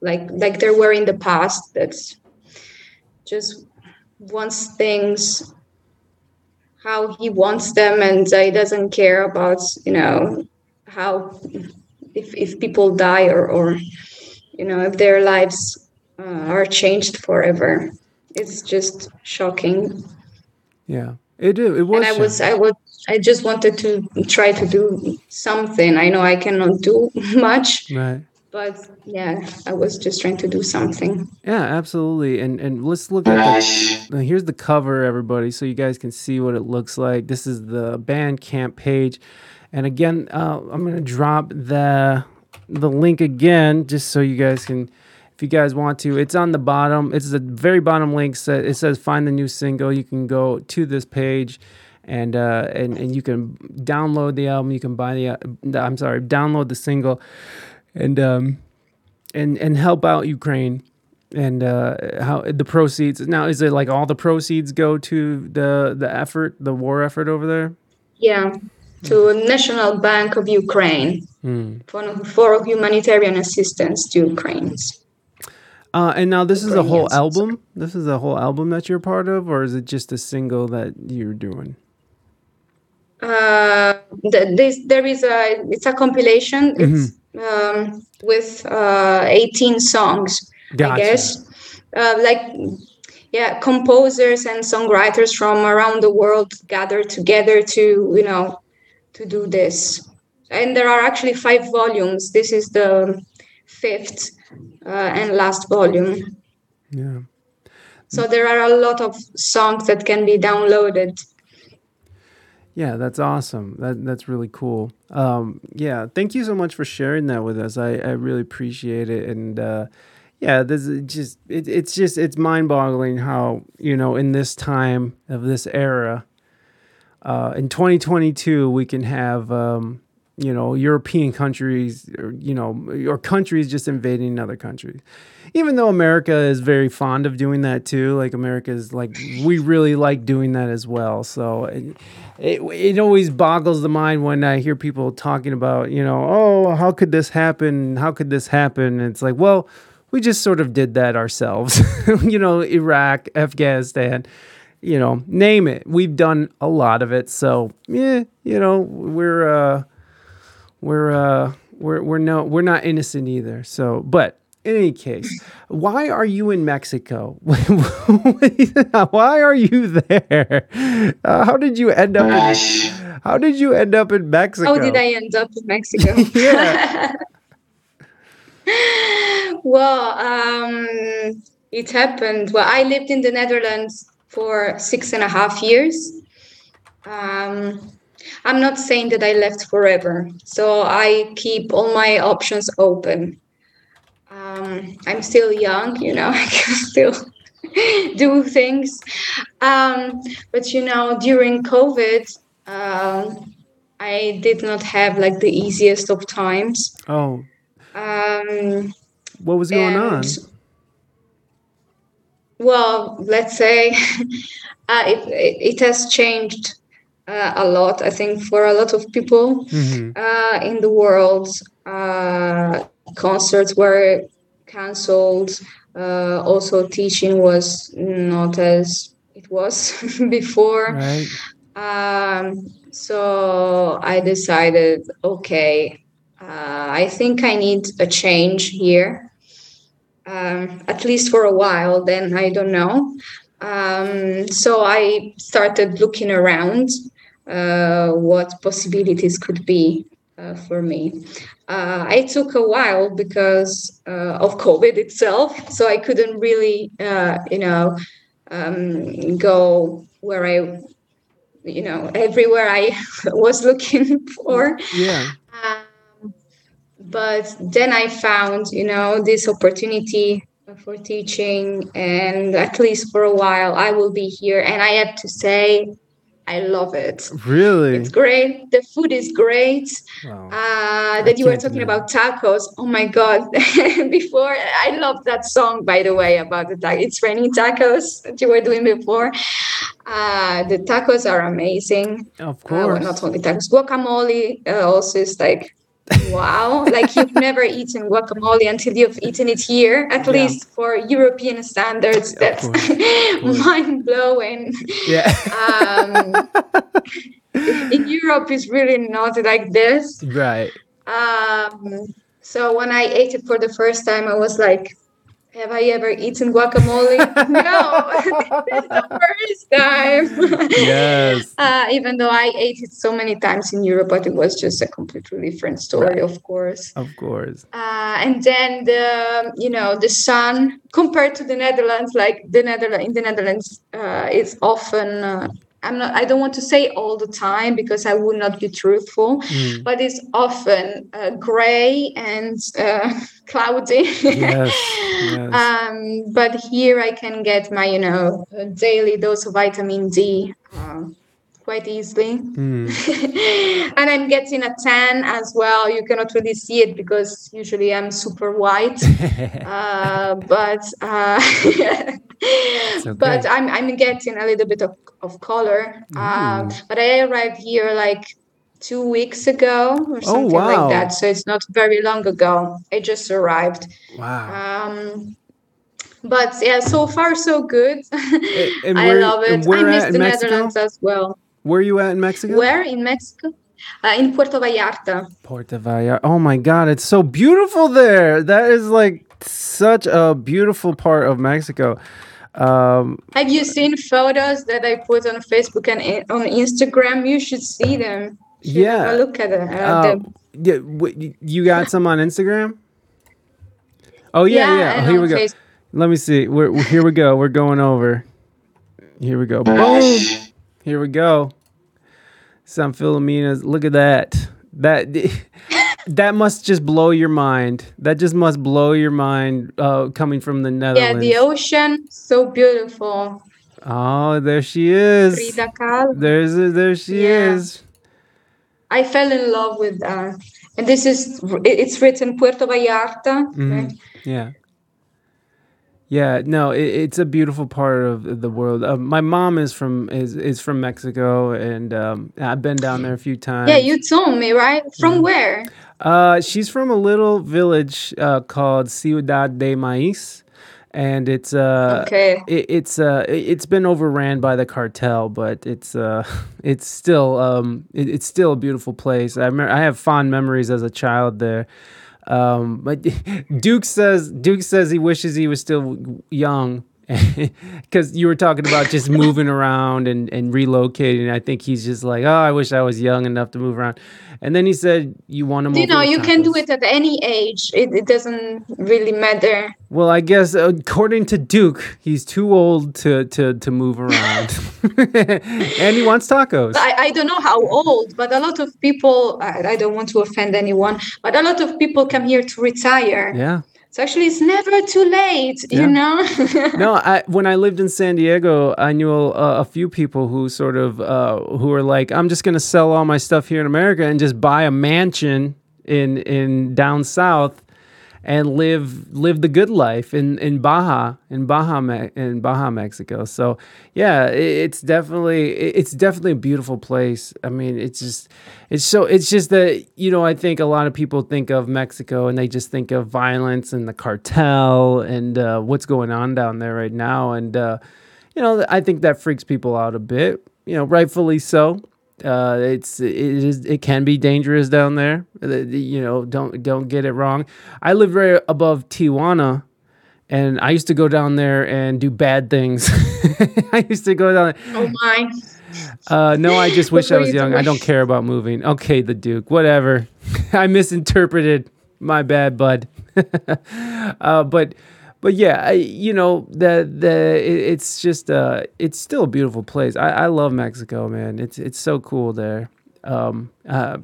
like like there were in the past that's just wants things how he wants them and uh, he doesn't care about you know how if, if people die or, or you know if their lives uh, are changed forever it's just shocking Yeah, it it was. and i was i was i just wanted to try to do something i know i cannot do much right. But yeah i was just trying to do something Yeah, absolutely. And and let's look at the, here's the cover, everybody, so you guys can see what it looks like. This is the Bandcamp page, and again, uh, I'm gonna drop the the link again, just so you guys can, if you guys want to. It's on the bottom. It's the very bottom link. Sa- It says find the new single. You can go to this page. And, uh, and and you can download the album. You can buy the. Uh, I'm sorry, download the single, and um, and and help out Ukraine and uh, how the proceeds. Now is it like all the proceeds go to the the effort the war effort over there? Yeah to national bank of ukraine. For, for humanitarian assistance to ukrainians. Uh, and now this is a whole album? This is a whole album that you're part of or is it just a single that you're doing? Uh, th- this there is a it's a compilation. It's um, with uh, 18 songs Gotcha. i guess uh, like yeah composers and songwriters from around the world gather together to you know to do this and there are actually five volumes this is the fifth uh, and last volume. Yeah. So there are a lot of songs that can be downloaded. Yeah, that's awesome. That that's really cool. Um, yeah, thank you so much for sharing that with us. I, I really appreciate it. And uh, yeah, this is just it, it's just it's mind boggling how you know in this time of this era, uh, in 2022 we can have um, you know European countries or you know or countries just invading other countries. Even though America is very fond of doing that too, like America is like we really like doing that as well. So it, it always boggles the mind when I hear people talking about you know oh how could this happen? How could this happen? And it's like well we just sort of did that ourselves. you know Iraq, Afghanistan you know, name it. We've done a lot of it. So, yeah, you know, we're uh we're uh we're we're no we're not innocent either. So, but in any case, why are you in Mexico? why are you there? Uh, how did you end up? In, how did you end up in Mexico? How did I end up in Mexico? Yeah. well, um, it happened. Well, I lived in the Netherlands for six and a half years. Um, I'm not saying that I left forever, so I keep all my options open. Um, I'm still young, you know, I can still do things. Um, but you know, during COVID, um, I did not have like the easiest of times. oh, Um, what was going on? Well, let's say uh, it, it, has changed uh, a lot, I think, for a lot of people Mhm. uh, in the world. Concerts were cancelled. Uh, also, teaching was not as it was before. Right. Um, so I decided, okay, uh, I think I need a change here, um, at least for a while. Then I don't know. Um, so I started looking around uh, what possibilities could be uh, for me. Uh, it took a while because uh, of COVID itself, so I couldn't really, uh, you know, um, go where I you know everywhere i was looking for Yeah. um, but then i found you know this opportunity for teaching and at least for a while i will be here and i have to say i love it Really? it's great the food is great Wow. uh, that you were talking about tacos. Oh my god! before I love that song by the way about the tacos. It's raining tacos that you were doing before. Uh, the tacos are amazing. Of Uh, well, course. not only tacos, guacamole uh, also is like wow. like you've never eaten guacamole until you've eaten it here. At Yeah. least for European standards, that's mind blowing yeah. um, in Europe is really not like this. right. Um, so when I ate it for the first time, I was like, "Have I ever eaten guacamole?" no, this is the first time. Yes. Uh, even though I ate it so many times in Europe, but it was just a completely different story, of course. Of course. Uh, and then the you know the sun compared to the Netherlands, like the Netherlands in the Netherlands, uh, is often. I'm not. I don't want to say all the time because I would not be truthful, Mm. but it's often uh, gray and uh, cloudy. Yes, yes. Um, but here I can get my you know daily dose of vitamin D. Uh, quite easily Mm. and I'm getting a tan as well. You cannot really see it because usually I'm super white, uh, but uh, okay. but I'm I'm getting a little bit of, of color. Um, Mm. but I arrived here like two weeks ago or Oh, something wow. like that, so it's not very long ago. I just arrived. Wow. Um, but yeah, so far so good. and I where- love it. I miss the Mexico? Netherlands as well. Where are you at in Mexico? Where in Mexico? Uh, in Puerto Vallarta. Puerto Vallarta. Oh my God, it's so beautiful there. That is like such a beautiful part of Mexico. Um, Have you seen photos that I put on Facebook and on Instagram? You should see them. Should Yeah. have look at them. Uh, uh, them. yeah, w- you got some on Instagram? Oh yeah, Yeah, yeah. Oh, here we go. Facebook. Let me see. We're, we're- here we go. We're going over. Here we go. Boom. Here we go. Some Philomenas. Look at that. That that must just blow your mind. That just must blow your mind. Uh, coming from the Netherlands. Yeah, the ocean, so beautiful. oh, there she is. Frida Kahlo. There's there she Yeah. is. I fell in love with that. And this is, it's written Puerto Vallarta. Mhm. right? Yeah. Yeah, no, it, it's a beautiful part of the world. Uh, my mom is from is is from Mexico, and um, I've been down there a few times. Yeah, you told me, right? From where? Uh, she's from a little village uh, called Ciudad de Maíz, and it's uh, Okay. it, it's uh, it- it's been overran by the cartel, but it's uh, it's still um, it, it's still a beautiful place. I remember, I have fond memories as a child there. Um, but Duke says Duke says he wishes he was still young. Because you were talking about just moving around and, and relocating. I think he's just like, oh, I wish I was young enough to move around. And then he said, "You want to move?" You know, you can do it at any age. It, it doesn't really matter. Well, I guess uh, according to Duke, he's too old to to, to move around, and he wants tacos. I, I don't know how old, but a lot of people, I, I don't want to offend anyone, but a lot of people come here to retire. Yeah. So actually, it's never too late, Yeah. you know? No, I when I lived in San Diego, I knew uh, a few people who sort of uh, who were like, I'm just gonna sell all my stuff here in America and just buy a mansion in in down south and live live the good life in in Baja in Baja in Baja Mexico. So yeah, it, it's definitely it- it's definitely a beautiful place. I mean, it's just it's so it's just that you know I think a lot of people think of Mexico and they just think of violence and the cartel and uh, what's going on down there right now and uh, you know I think that freaks people out a bit. You know, rightfully so. Uh, it's it is it can be dangerous down there. You know, don't don't get it wrong. I live right above Tijuana, and I used to go down there and do bad things. I used to go down. There. oh my. Uh, no, I just wish I was young. I don't care about moving. Okay, the Duke, whatever. I misinterpreted. My bad, bud. uh, but but yeah, I, you know the the it, it's just uh it's still a beautiful place. I, I love Mexico, man. It's it's so cool there. Um, uh,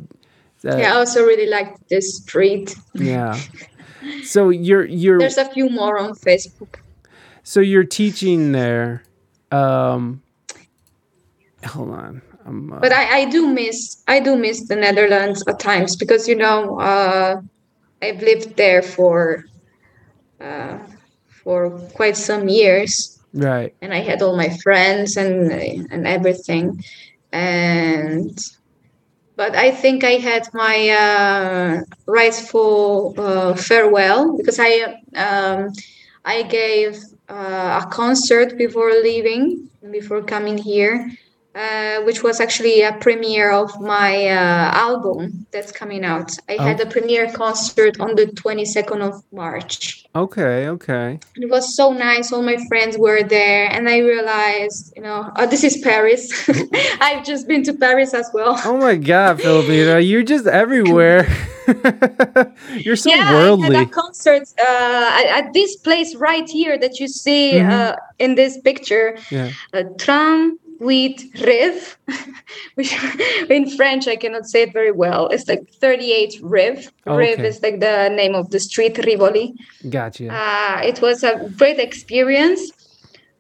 Yeah, I also really like this street. yeah. So you're you're There's a few more on Facebook. so you're teaching there. Um, hold on. I'm, uh, But I, I do miss I do miss the Netherlands at times because you know uh, I've lived there for uh, for quite some years. Right. and I had all my friends and and everything. And but I think I had my uh, rightful uh, farewell because I um, I gave uh, a concert before leaving before coming here uh, which was actually a premiere of my uh, album that's coming out. I had a premiere concert on the 22nd of March. Okay. Okay. It was so nice. All my friends were there, and I realized, you know, oh, this is Paris. I've just been to Paris as well. Oh my God, Philomena, you're just everywhere. you're so yeah, I worldly. had a concert uh, at, at this place right here that you see Mhm. uh, in this picture. Yeah. uh, tram with rive, which in French I cannot say it very well. It's like 38 rive. Rive Okay. is like the name of the street, Rivoli. Gotcha. Uh, it was a great experience.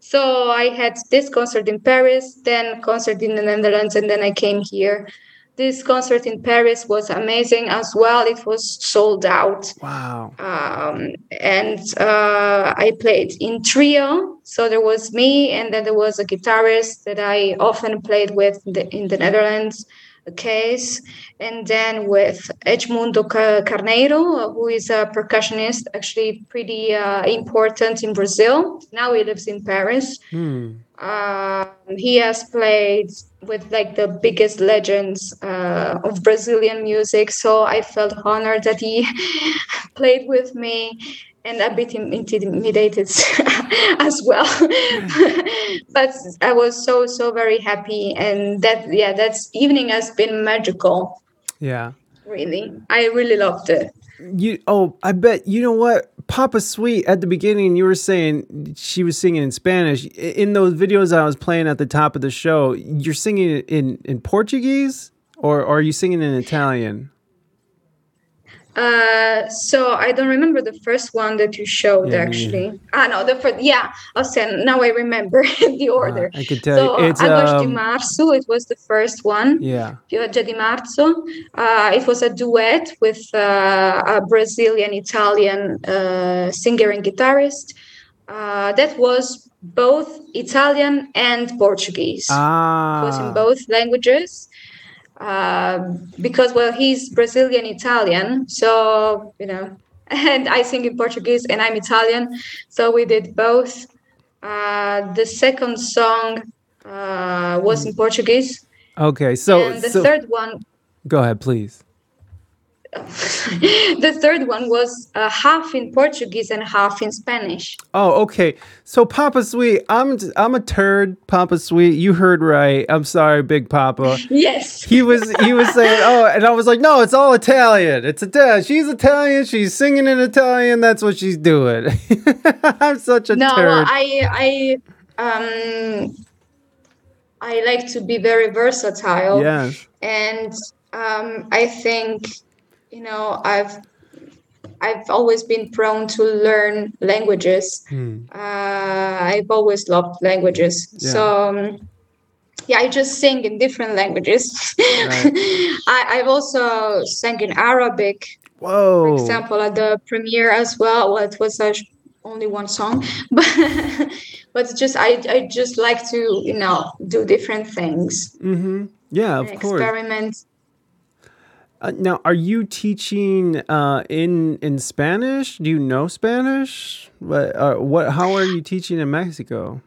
So I had this concert in Paris, then concert in the Netherlands, and then I came here. This concert in Paris was amazing as well. It was sold out wow. um, and uh, I played in trio. So there was me, and then there was a guitarist that I often played with in the, in the Netherlands, a case, and then with Edmundo Carneiro, who is a percussionist, actually pretty uh, important in Brazil. Now he lives in Paris. Hmm. Um, he has played with like the biggest legends uh, of Brazilian music, so I felt honored that he played with me and a bit intimidated as well. but I was so so very happy, and that yeah, that evening has been magical. Yeah. Really, I really loved it. you oh I bet you know what Papa Sweet at the beginning you were saying she was singing in Spanish in those videos I was playing at the top of the show you're singing in in Portuguese or, or are you singing in Italian? Uh, so I don't remember the first one that you showed Yeah, actually. Ah, no, the first. Yeah, I'll send. Now I remember the order. I could tell so you it's Agosto di um, Marzo. It was the first one. yeah Pioggia di Marzo. Uh, it was a duet with uh, a Brazilian Italian uh, singer and guitarist. Uh, that was both Italian and Portuguese. ah It was in both languages. Uh, because well, he's Brazilian Italian, so you know, and I sing in Portuguese and I'm Italian, so we did both. Uh, the second song uh, was in Portuguese, okay so, and the so third one go ahead please the third one was uh, half in Portuguese and half in Spanish. Oh, okay. So Papa Sweet, I'm I'm a turd, Papa Sweet. You heard right. I'm sorry, Big Papa. Yes. He was he was saying, "Oh," and I was like, "No, it's all Italian. It's Italian. She's Italian. She's singing in Italian. That's what she's doing." I'm such a no, turd. I I um I like to be very versatile. yes. and um, I think you know I've I've always been prone to learn languages. Hmm. Uh, I've always loved languages, Yeah. so um, yeah, I just sing in different languages. I, I've also sang in Arabic, Whoa. for example, at the premiere as well. Well, it was uh, only one song, but but just I I just like to you know do different things, Mm-hmm. Yeah, of and course. experiment. Uh, now, are you teaching uh, in in Spanish? Do you know Spanish? What? Uh, what? How are you teaching in Mexico?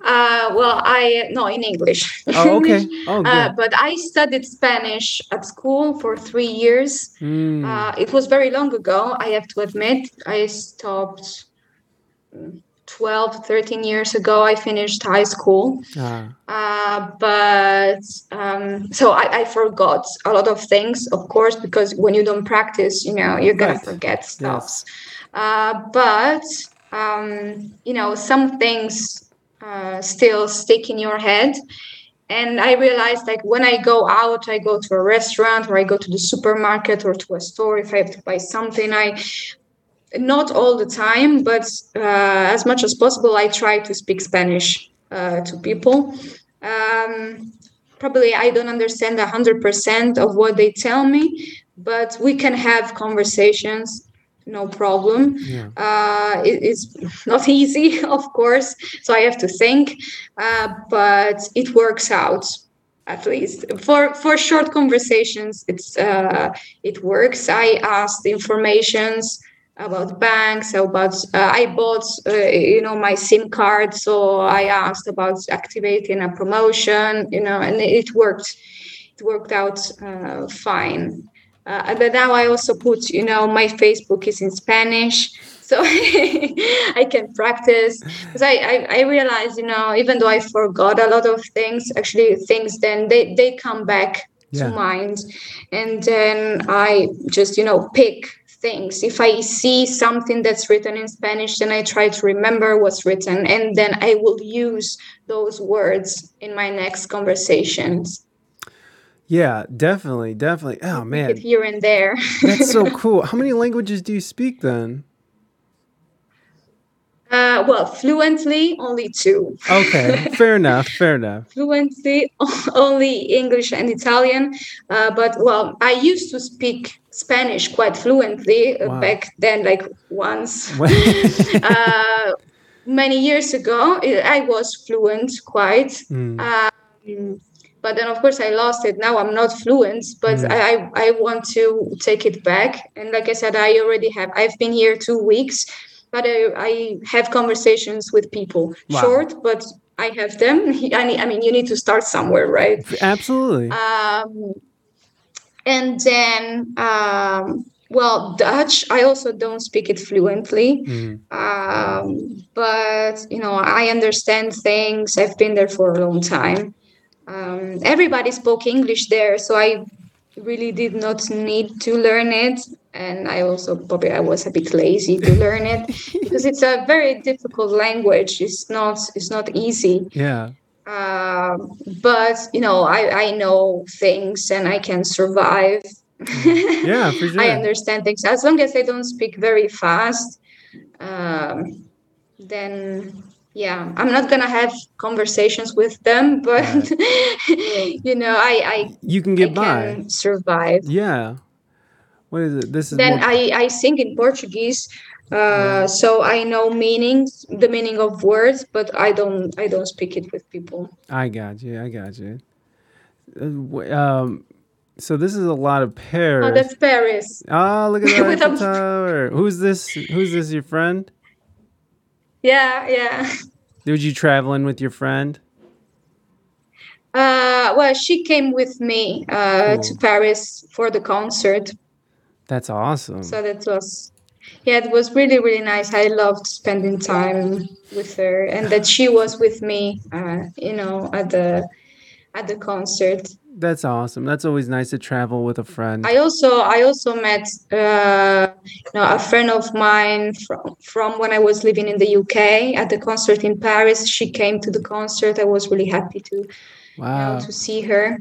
Uh, well, I no in English. Oh, okay. Oh, Uh, but I studied Spanish at school for three years. Mm. Uh, it was very long ago, I have to admit. I stopped 12, 13 years ago. I finished high school. Ah. Uh, but um, so I, I forgot a lot of things, of course, because when you don't practice, you know, you're going Right. forget stuff. Yes. Uh, but um, you know, some things uh, still stick in your head. And I realized, like, when I go out, I go to a restaurant or I go to the supermarket or to a store. If I have to buy something, I not all the time, but uh, as much as possible, I try to speak Spanish uh, to people. Um, probably I don't understand 100% of what they tell me, but we can have conversations no problem. Yeah. Uh, it, it's not easy, of course, so I have to think, uh, but it works out at least for for short conversations. It's uh, it works. I asked informations about banks about uh, i bought uh, you know my sim card so i asked about activating a promotion you know and it worked it worked out uh, fine. Uh, but now i also put you know my facebook is in spanish so i can practice. Because I, I i realize you know even though i forgot a lot of things actually things then they they come back Yeah. to mind. And then i just you know pick things. If I see something that's written in Spanish, then I try to remember what's written, and then I will use those words in my next conversations. Yeah, definitely, definitely. Oh man, here and there. that's so cool. How many languages do you speak then? Uh, well, fluently, only two. Okay, fair enough, fair enough. Fluently, only English and Italian. Uh, but well, I used to speak Spanish quite fluently uh, Wow. back then, like once. Uh, many years ago, I was fluent quite. Mm, Um, but then, of course, I lost it. Now I'm not fluent, but Mm. I I want to take it back. And like I said, I already have. I've been here two weeks, but I, I have conversations with people. Wow. Short, but I have them. I mean, I mean, you need to start somewhere, right? absolutely. Um, and then, um, well, Dutch. I also don't speak it fluently Mm, um, but you know i understand things i've been there for a long time um, everybody spoke english there so i really did not need to learn it. And i also probably i was a bit lazy to learn it. Because it's a very difficult language. It's not it's not easy. Yeah. um, but you know I, I know things and i can survive. Yeah, for sure. i understand things. As long as i don't speak very fast um, then yeah i'm not gonna have conversations with them but you know i i, You can I get by. can survive Yeah. What is it? This is then more- I, I sing in Portuguese, uh, so I know meanings, the meaning of words, but I don't I don't speak it with people. I got you. I got you. Uh, Um, so this is a lot of Paris. Oh, that's Paris. Oh, look at that Eiffel Tower. Who's this? Who's this? Your friend? Yeah, yeah. Did you traveling with your friend? Uh, well, she came with me uh, to Paris for the concert, That's awesome. so that was yeah, it was really really nice. I loved spending time with her, and that she was with me, uh, you know, at the at the concert. That's awesome. That's always nice to travel with a friend. I also I also met uh, you know, a friend of mine from from when I was living in the UK at the concert in Paris. She came to the concert. I was really happy to you wow. know, to see her.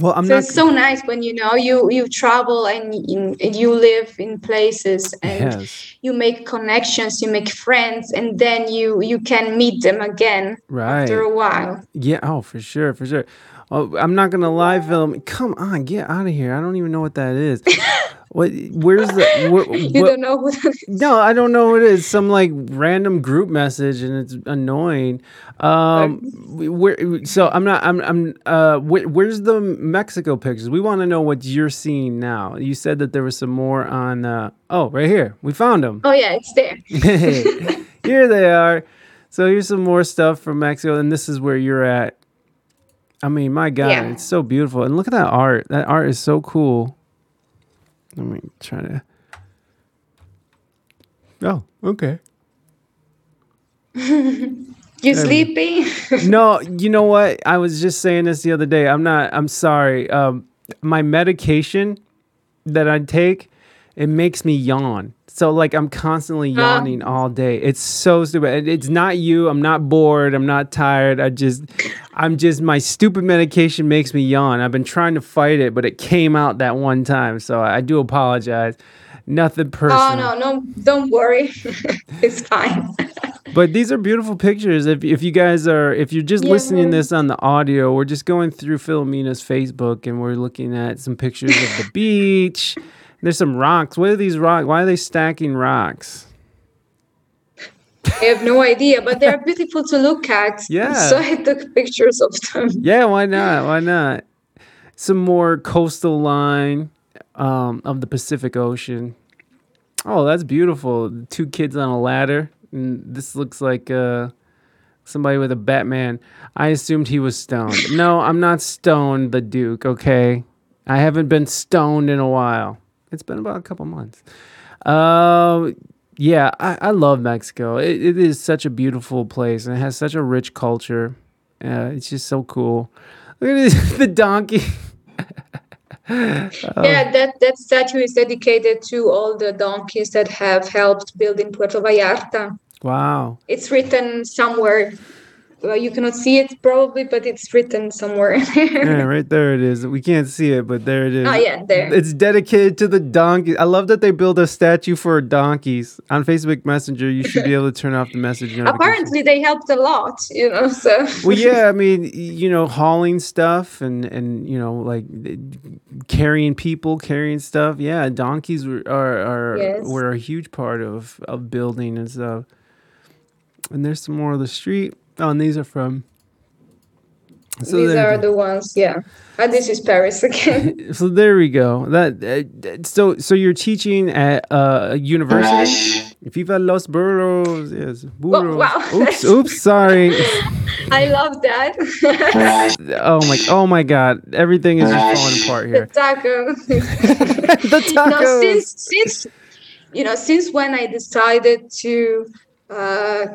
Well, I'm so not. it's so nice when you know you you travel and you, live in places and yes. you make connections, you make friends, and then you you can meet them again Right. after a while. Yeah. Oh, for sure. For sure. Oh, I'm not gonna lie, film. Come on, get out of here. I don't even know what that is. what? Where's the? You what- don't know who that is. No, I don't know what it is. Some like random group message, and it's annoying. Um, where? So I'm not. I'm. I'm. Uh, wh- where's the Mexico pictures? We want to know what you're seeing now. You said that there was some more on. Uh, oh, right here. We found them. Oh yeah, it's there. here they are. So here's some more stuff from Mexico, and this is where you're at. I mean, my God, Yeah. it's so beautiful, and look at that art. That art is so cool. Let me try to. Oh, okay. You sleepy? no, you know what? I was just saying this the other day. I'm not. I'm sorry. Um, my medication that I take, it makes me yawn. So like I'm constantly yawning all day. It's so stupid. It's not you. I'm not bored. I'm not tired. I just, I'm just my stupid medication makes me yawn. I've been trying to fight it, but it came out that one time. So I do apologize. Nothing personal. Oh no, no, don't worry. it's fine. But these are beautiful pictures. If if you guys are if you're just Yeah. listening this on the audio, we're just going through Philomena's Facebook and we're looking at some pictures of the beach. There's some rocks. What are these rocks? Why are they stacking rocks? I have no idea, but they're beautiful to look at. Yeah. So I took pictures of them. Yeah, why not? Why not? Some more coastal line um, of the Pacific Ocean. Oh, that's beautiful. Two kids on a ladder. And this looks like uh, somebody with a Batman. I assumed he was stoned. No, I'm not stoned, the Duke, okay? I haven't been stoned in a while. It's been about a couple months. Uh, yeah, I, I love Mexico. It, it is such a beautiful place and it has such a rich culture. Uh, it's just so cool. Look at this, the donkey. Oh. Yeah, that, that statue is dedicated to all the donkeys that have helped building Puerto Vallarta. Wow. It's written somewhere. Well, you cannot see it probably, but it's written somewhere. Yeah, right there it is. We can't see it, but there it is. Oh, yeah, there. It's dedicated to the donkey. I love that they build a statue for donkeys. On Facebook Messenger, you should be able to turn off the message. Apparently, they helped a lot, you know. So well yeah i mean you know hauling stuff and and you know like carrying people carrying stuff yeah donkeys were are, are Yes. were a huge part of of building and stuff and there's some more of the street oh and these are from so these are the ones, yeah. And this is Paris again. so there we go that uh, so so you're teaching at uh, a university Rush. viva los burros yes burros. wow. oops oops sorry I love that. Oh my oh my god everything is just falling apart here. the here taco. the no, tacos. since since you know since when I decided to uh,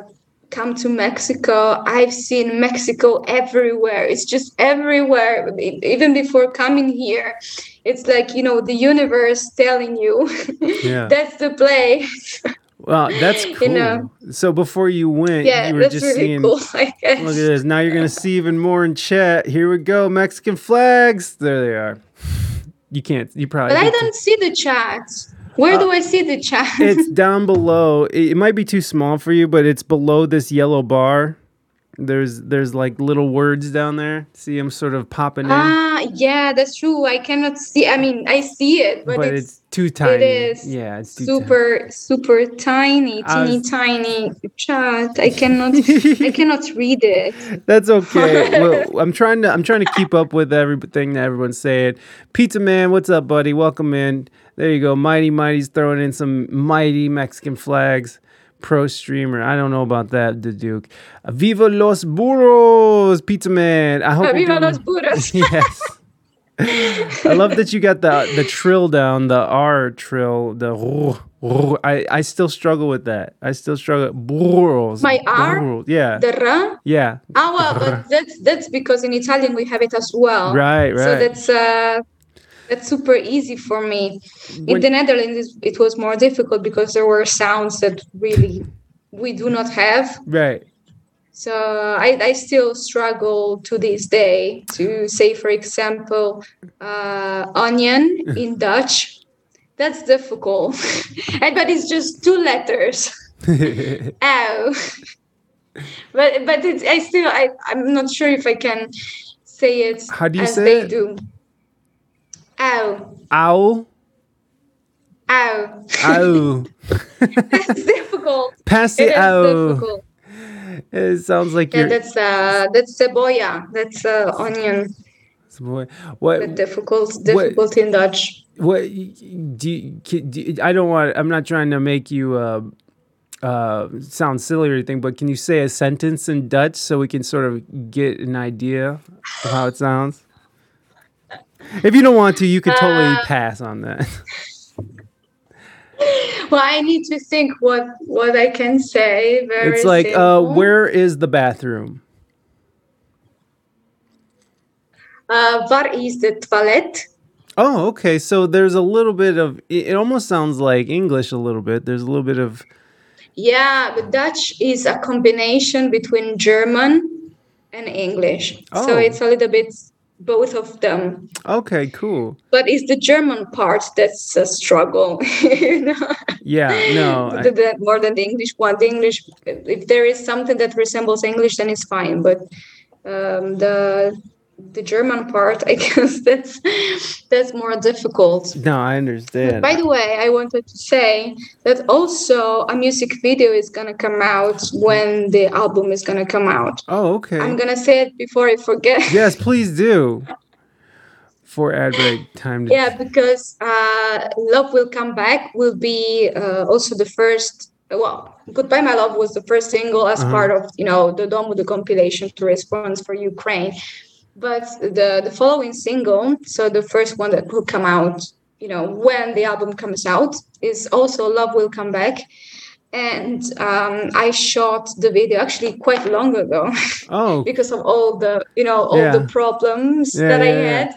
come to Mexico, I've seen Mexico everywhere. It's just everywhere. Even before coming here, it's like, you know, the universe telling you Yeah. that's the place. Well, that's cool. You know. So before you went, yeah, you were that's just really seeing. cool, I guess. Look at this. Now you're gonna see even more in chat. Here we go. Mexican flags. There they are. You can't. You probably. But I to- don't see the chat. Where do I see the chat? Uh, it's down below. It, it might be too small for you, but it's below this yellow bar. There's there's like little words down there. See them sort of popping in, Ah, yeah, that's true. I cannot see. I mean, I see it, but, but it's, it's, too tiny. It is. Yeah, it's too tiny. super, super tiny, teeny was- tiny chat. I cannot, I cannot read it. That's okay. well, I'm trying to I'm trying to keep up with everything that everyone's saying. Pizza Man, what's up, buddy? Welcome in. There you go. Mighty Mighty's throwing in some mighty Mexican flags. Pro streamer. I don't know about that, the Duke. Uh, Viva los burros, Pizza Man. I hope. you're Viva doing- los burros. yes. I love that you got the the trill down, the R trill, the rrr, rrr. I I still struggle with that. I still struggle. Burros. My R? burros. Yeah. The ra. yeah. Ah, well, but that's that's because in Italian we have it as well. Right, right. So that's uh, that's super easy for me. When- in the Netherlands, it was more difficult because there were sounds that really we do not have. Right. So I, I still struggle to this day to say, for example, uh, onion in Dutch. That's difficult, but it's just two letters. Ow. but but it's, I still I I'm not sure if I can say it How do you as say they it? do. Ow, Owl. ow. Ow. That's difficult. Pass It ow. difficult. It sounds like Yeah, you're. that's uh that's cebolla. That's uh, onion. Boy, what? But difficult, difficult in Dutch. What do you, do you- I don't want. I'm not trying to make you uh, uh, sound silly or anything, but can you say a sentence in Dutch so we can sort of get an idea of how it sounds? If you don't want to, you could totally Uh, pass on that. Well, I need to think what what I can say. Very It's like, uh, where is the bathroom? Uh, waar is de toilet? Oh, okay. So there's a little bit of. It, it almost sounds like English a little bit. There's a little bit of. Yeah, but Dutch is a combination between German and English. Oh. So it's a little bit both of them. Okay, cool. But it's the German part that's a struggle. you know? Yeah, no. I- The- the- more than the English one. The English, if there is something that resembles English, then it's fine. But um, the the German part, I guess that's that's more difficult. no, I understand. By the way, I wanted to say that also a music video is gonna come out when the album is gonna come out. oh, okay. I'm gonna say it before I forget. Yes, please do. For ad break time. To yeah, because uh, Love Will Come Back will be uh, also the first. Well, Goodbye My Love was the first single as Uh-huh. part of you know the Domu the compilation to response for Ukraine, but the the following single, so the first one that will come out, you know, when the album comes out, is also Love Will Come Back. And um, I shot the video actually quite long ago. Oh, because of all the you know all the problems Yeah, that I yeah, yeah. had.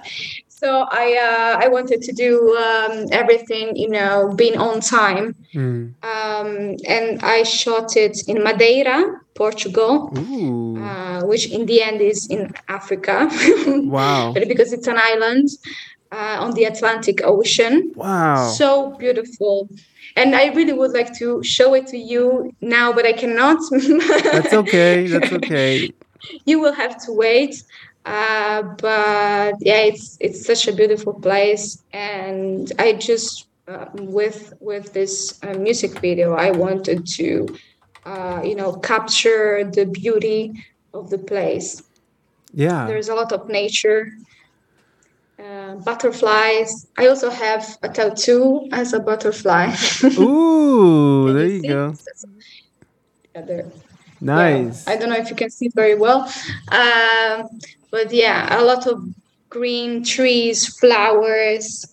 So I uh, I wanted to do um, everything you know being on time, mm. um, and I shot it in Madeira, Portugal, uh, which in the end is in Africa, wow, but because it's an island uh, on the Atlantic Ocean. wow. So beautiful. And I really would like to show it to you now, but I cannot. That's okay. That's okay. you will have to wait uh, but yeah it's it's such a beautiful place and i just uh, with with this uh, music video i wanted to uh, you know capture the beauty of the place Yeah. there's a lot of nature uh, butterflies i also have a tattoo as a butterfly Ooh, there you you go. Nice. Yeah, I don't know if you can see very well. Um, but yeah, a lot of green trees, flowers.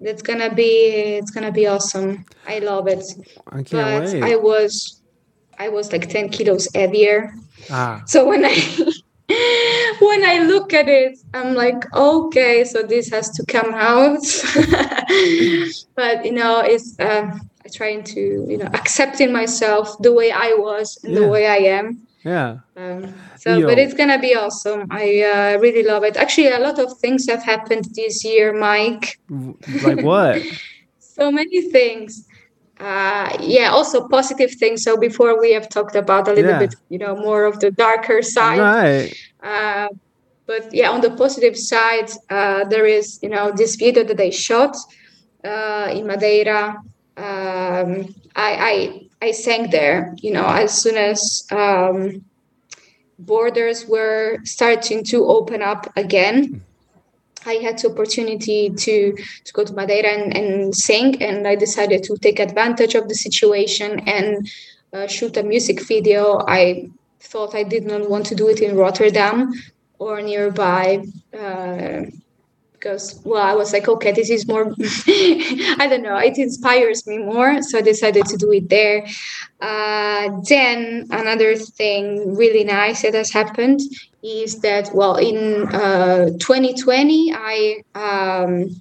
It's gonna be it's gonna be awesome. I love it. I can't but wait. I was I was like 10 kilos heavier. Ah. So when I when I look at it, I'm like, okay, so this has to come out. but you know, it's I trying to you know accepting myself the way I was and Yeah. the way I am. Yeah. Um, so, Yo. but it's gonna be awesome. I uh, really love it. Actually, a lot of things have happened this year, Mike. Like what? So many things. Uh, yeah, also positive things. So before we have talked about a little Yeah. bit, you know, more of the darker side. right. Uh, but yeah, on the positive side, uh, there is you know this video that I shot uh, in Madeira. Um, I, I I sang there. You know, as soon as um, borders were starting to open up again. I had the opportunity to, to go to Madeira and, and sing, and I decided to take advantage of the situation and uh, shoot a music video. I thought I did not want to do it in Rotterdam or nearby uh, because, well, I was like, okay, this is more, I don't know, it inspires me more. So I decided to do it there. Uh, then another thing really nice that has happened is that, well, in uh, 2020, I um,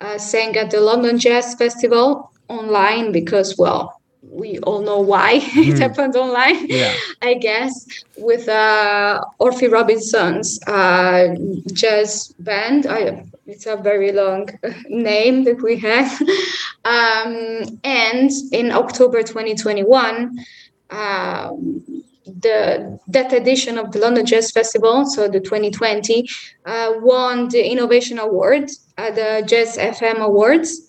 uh, sang at the London Jazz Festival online because, well, we all know why it happened online. Yeah. I guess, with uh, Orphy Robinson's uh, jazz band. I, it's a very long name that we have. Um, and in October 2021, um, the that edition of the London Jazz Festival, so the 2020, uh, won the Innovation Award at the Jazz FM Awards.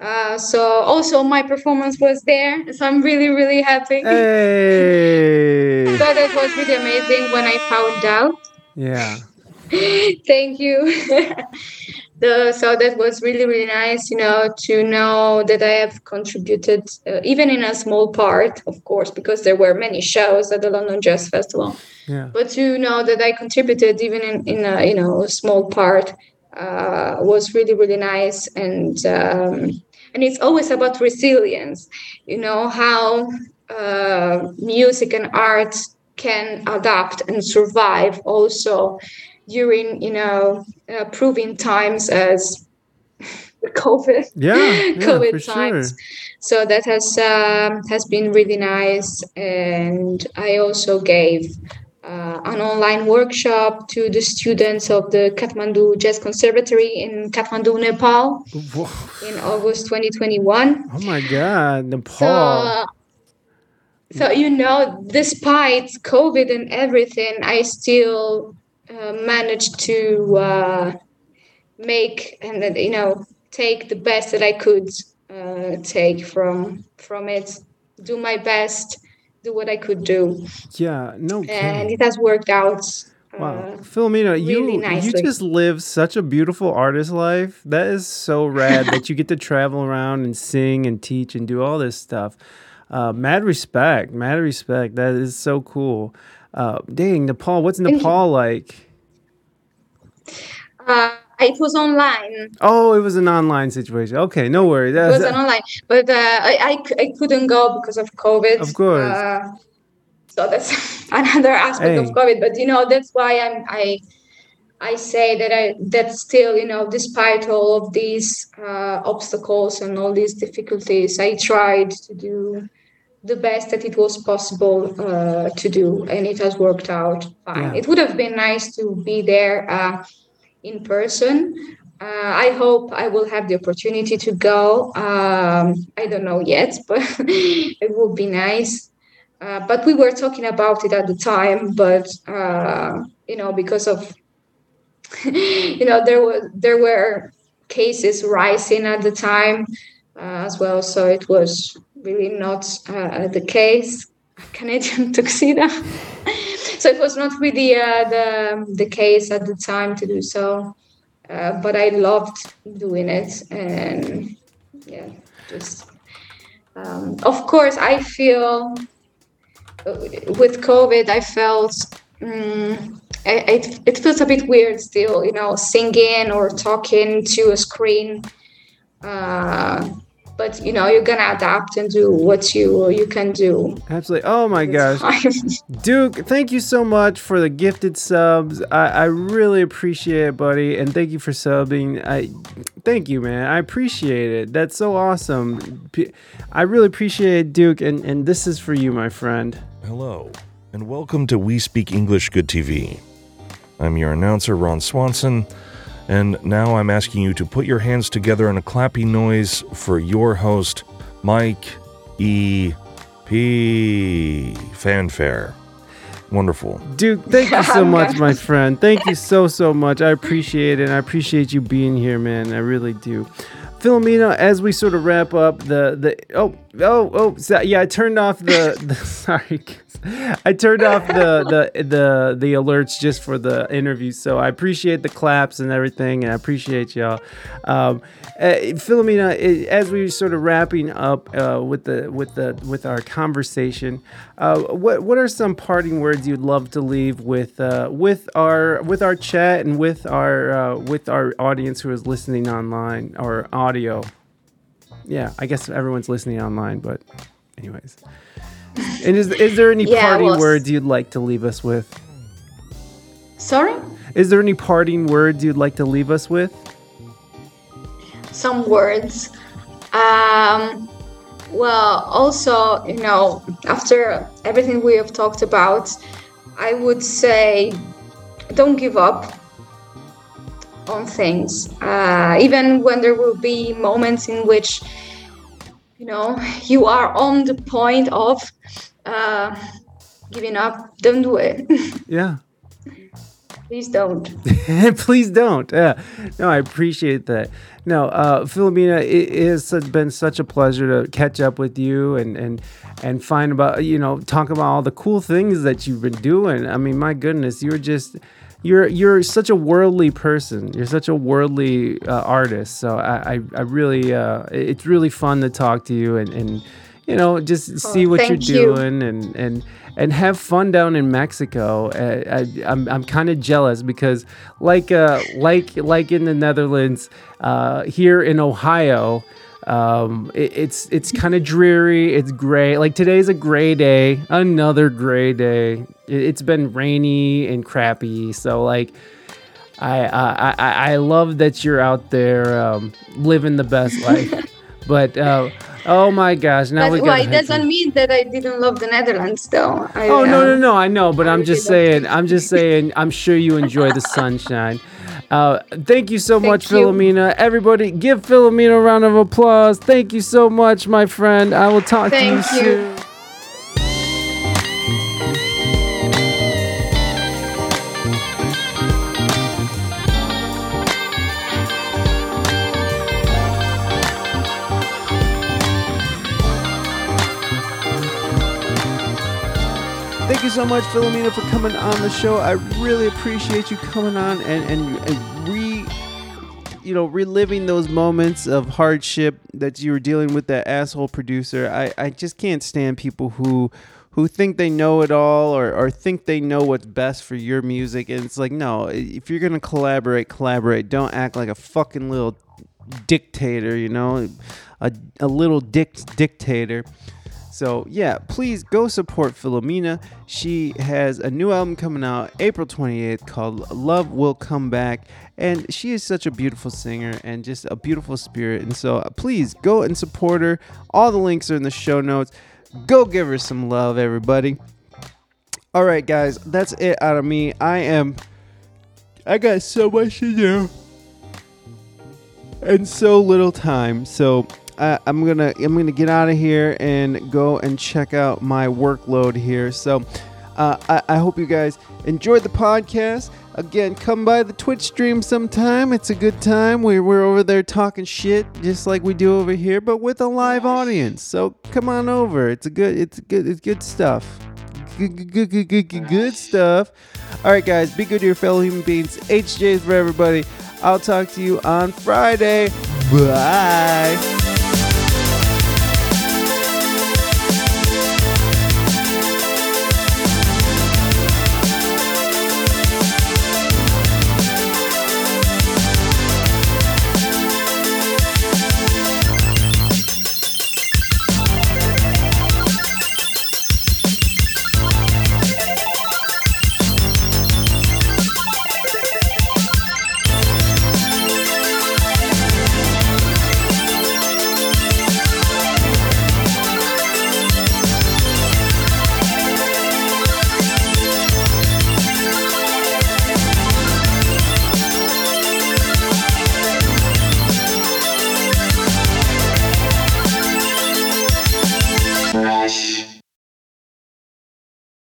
Uh, so also my performance was there, so I'm really really happy. Hey. So that was really amazing when I found out. Yeah. Thank you. the, so that was really, really nice, you know, to know that I have contributed, uh, even in a small part, of course, because there were many shows at the London Jazz Festival. Yeah. But to know that I contributed, even in, in a you know a small part, uh, was really, really nice. And um, and it's always about resilience, you know, how uh, music and art can adapt and survive also during you know uh, proving times as COVID Yeah. yeah COVID for sure. times. So that has um, has been really nice, and I also gave uh, an online workshop to the students of the Kathmandu Jazz Conservatory in Kathmandu, Nepal, Whoa. in August 2021. Oh my God, Nepal. So, so you know, despite COVID and everything, I still uh, managed to uh, make and you know take the best that I could uh, take from from it. Do my best, do what I could do, yeah. No. and kidding. it has worked out. Wow, Uh, Philomena, you really you nicely. just live such a beautiful artist life. That is so rad that you get to travel around and sing and teach and do all this stuff. Uh, mad respect, mad respect. That is so cool. Uh, dang, Nepal. What's. Nepal like? uh, it was online. Oh, it was an online situation. Okay, no worries. It was an online, but uh, I, I I couldn't go because of COVID. Of course. Uh, so that's another aspect of COVID. But you know, that's why I'm I I say that I that still you know, despite all of these uh, obstacles and all these difficulties, I tried to do the best that it was possible uh, to do, and it has worked out fine. Yeah. It would have been nice to be there uh, in person. Uh, I hope I will have the opportunity to go. Um, I don't know yet, but it would be nice. Uh, but we were talking about it at the time, but uh, you know, because of you know, there was there were cases rising at the time uh, as well, so it was really not uh, the case. Canadian tuxedo. So it was not really uh, the the case at the time to do so, uh, but I loved doing it, and yeah, just um, of course I feel uh, with COVID I felt. mm it, it feels a bit weird still, you know, singing or talking to a screen. Uh, but you know you're gonna adapt and do what you you can do. Absolutely. Oh my gosh. Duke, thank you so much for the gifted subs. I, I really appreciate it, buddy, and thank you for subbing. I thank you, man. I appreciate it. That's so awesome. i really appreciate it, Duke, and, and this is for you, my friend. Hello, and welcome to We Speak English Good TV. I'm your announcer, Ron Swanson, and now I'm asking you to put your hands together in a clappy noise for your host, Mike E. P. Fanfare. Wonderful. Duke, thank you so much, my friend. Thank you so so much. I appreciate it. and I appreciate you being here, man. I really do. Philomena, as we sort of wrap up the the oh oh oh so- yeah, I turned off the, the sorry, I turned off the the the the alerts just for the interview. So I appreciate the claps and everything, and I appreciate y'all. Um, uh, Philomena, i- as we sort of wrapping up uh, with the with the with our conversation, uh, what what are some parting words you'd love to leave with uh, with our with our chat and with our uh, with our audience who is listening online or audio? Yeah, I guess everyone's listening online, but anyways. And is is there any Yeah, parting well, words you'd like to leave us with? Sorry, Is there any parting words you'd like to leave us with? some words. Um, well, also, you know, after everything we have talked about, I would say don't give up on things. Uh, even when there will be moments in which, you know, you are on the point of uh, giving up, don't do it. Yeah. Please don't. Please don't. Yeah. No, I appreciate that. No, uh, Philomena, it, it has been such a pleasure to catch up with you and and and find about you know talk about all the cool things that you've been doing. I mean, my goodness, you're just you're you're such a worldly person. You're such a worldly uh, artist. So I I, I really uh, it's really fun to talk to you and and you know just see what you're you. doing and and and have fun down in Mexico. Uh, I, I'm I'm kind of jealous because like uh like like in the Netherlands, uh, here in Ohio. Um, it, it's it's kind of dreary. It's gray. Like today's a gray day. Another gray day. It, it's been rainy and crappy. So like, I I I, I love that you're out there um, living the best life. but uh, oh my gosh, now we But, got. well, it doesn't mean that I didn't love the Netherlands, though. I, Oh no no no! I know, but I'm really just saying. I'm just saying. I'm sure you enjoy the sunshine. Uh, thank you so much, you. Philomena. Everybody, give Philomena a round of applause. Thank you so much, my friend. I will talk Thank to you, you. soon. You so much, Philomena, for coming on the show. I really appreciate you coming on and, and, and re you know, reliving those moments of hardship that you were dealing with that asshole producer. I, I just can't stand people who who think they know it all or, or think they know what's best for your music. And it's like, no, if you're gonna collaborate, collaborate. Don't act like a fucking little dictator, you know, a, a little dick dictator. So yeah, please go support Philomena. She has a new album coming out April 28th called Love Will Come Back. And she is such a beautiful singer and just a beautiful spirit. And so please go and support her. All the links are in the show notes. Go give her some love, everybody. All right, guys, that's it out of me. I am. I got so much to do and so little time. So uh, I'm gonna I'm gonna get out of here and go and check out my workload here. So uh, I, I hope you guys enjoyed the podcast. Again, come by the Twitch stream sometime. It's a good time. We, we're over there talking shit just like we do over here, but with a live audience. So come on over. It's a good. It's good. It's good stuff. Good, good, good, good, good, good stuff. All right, guys, be good to your fellow human beings. HJs for everybody. I'll talk to you on Friday. Bye.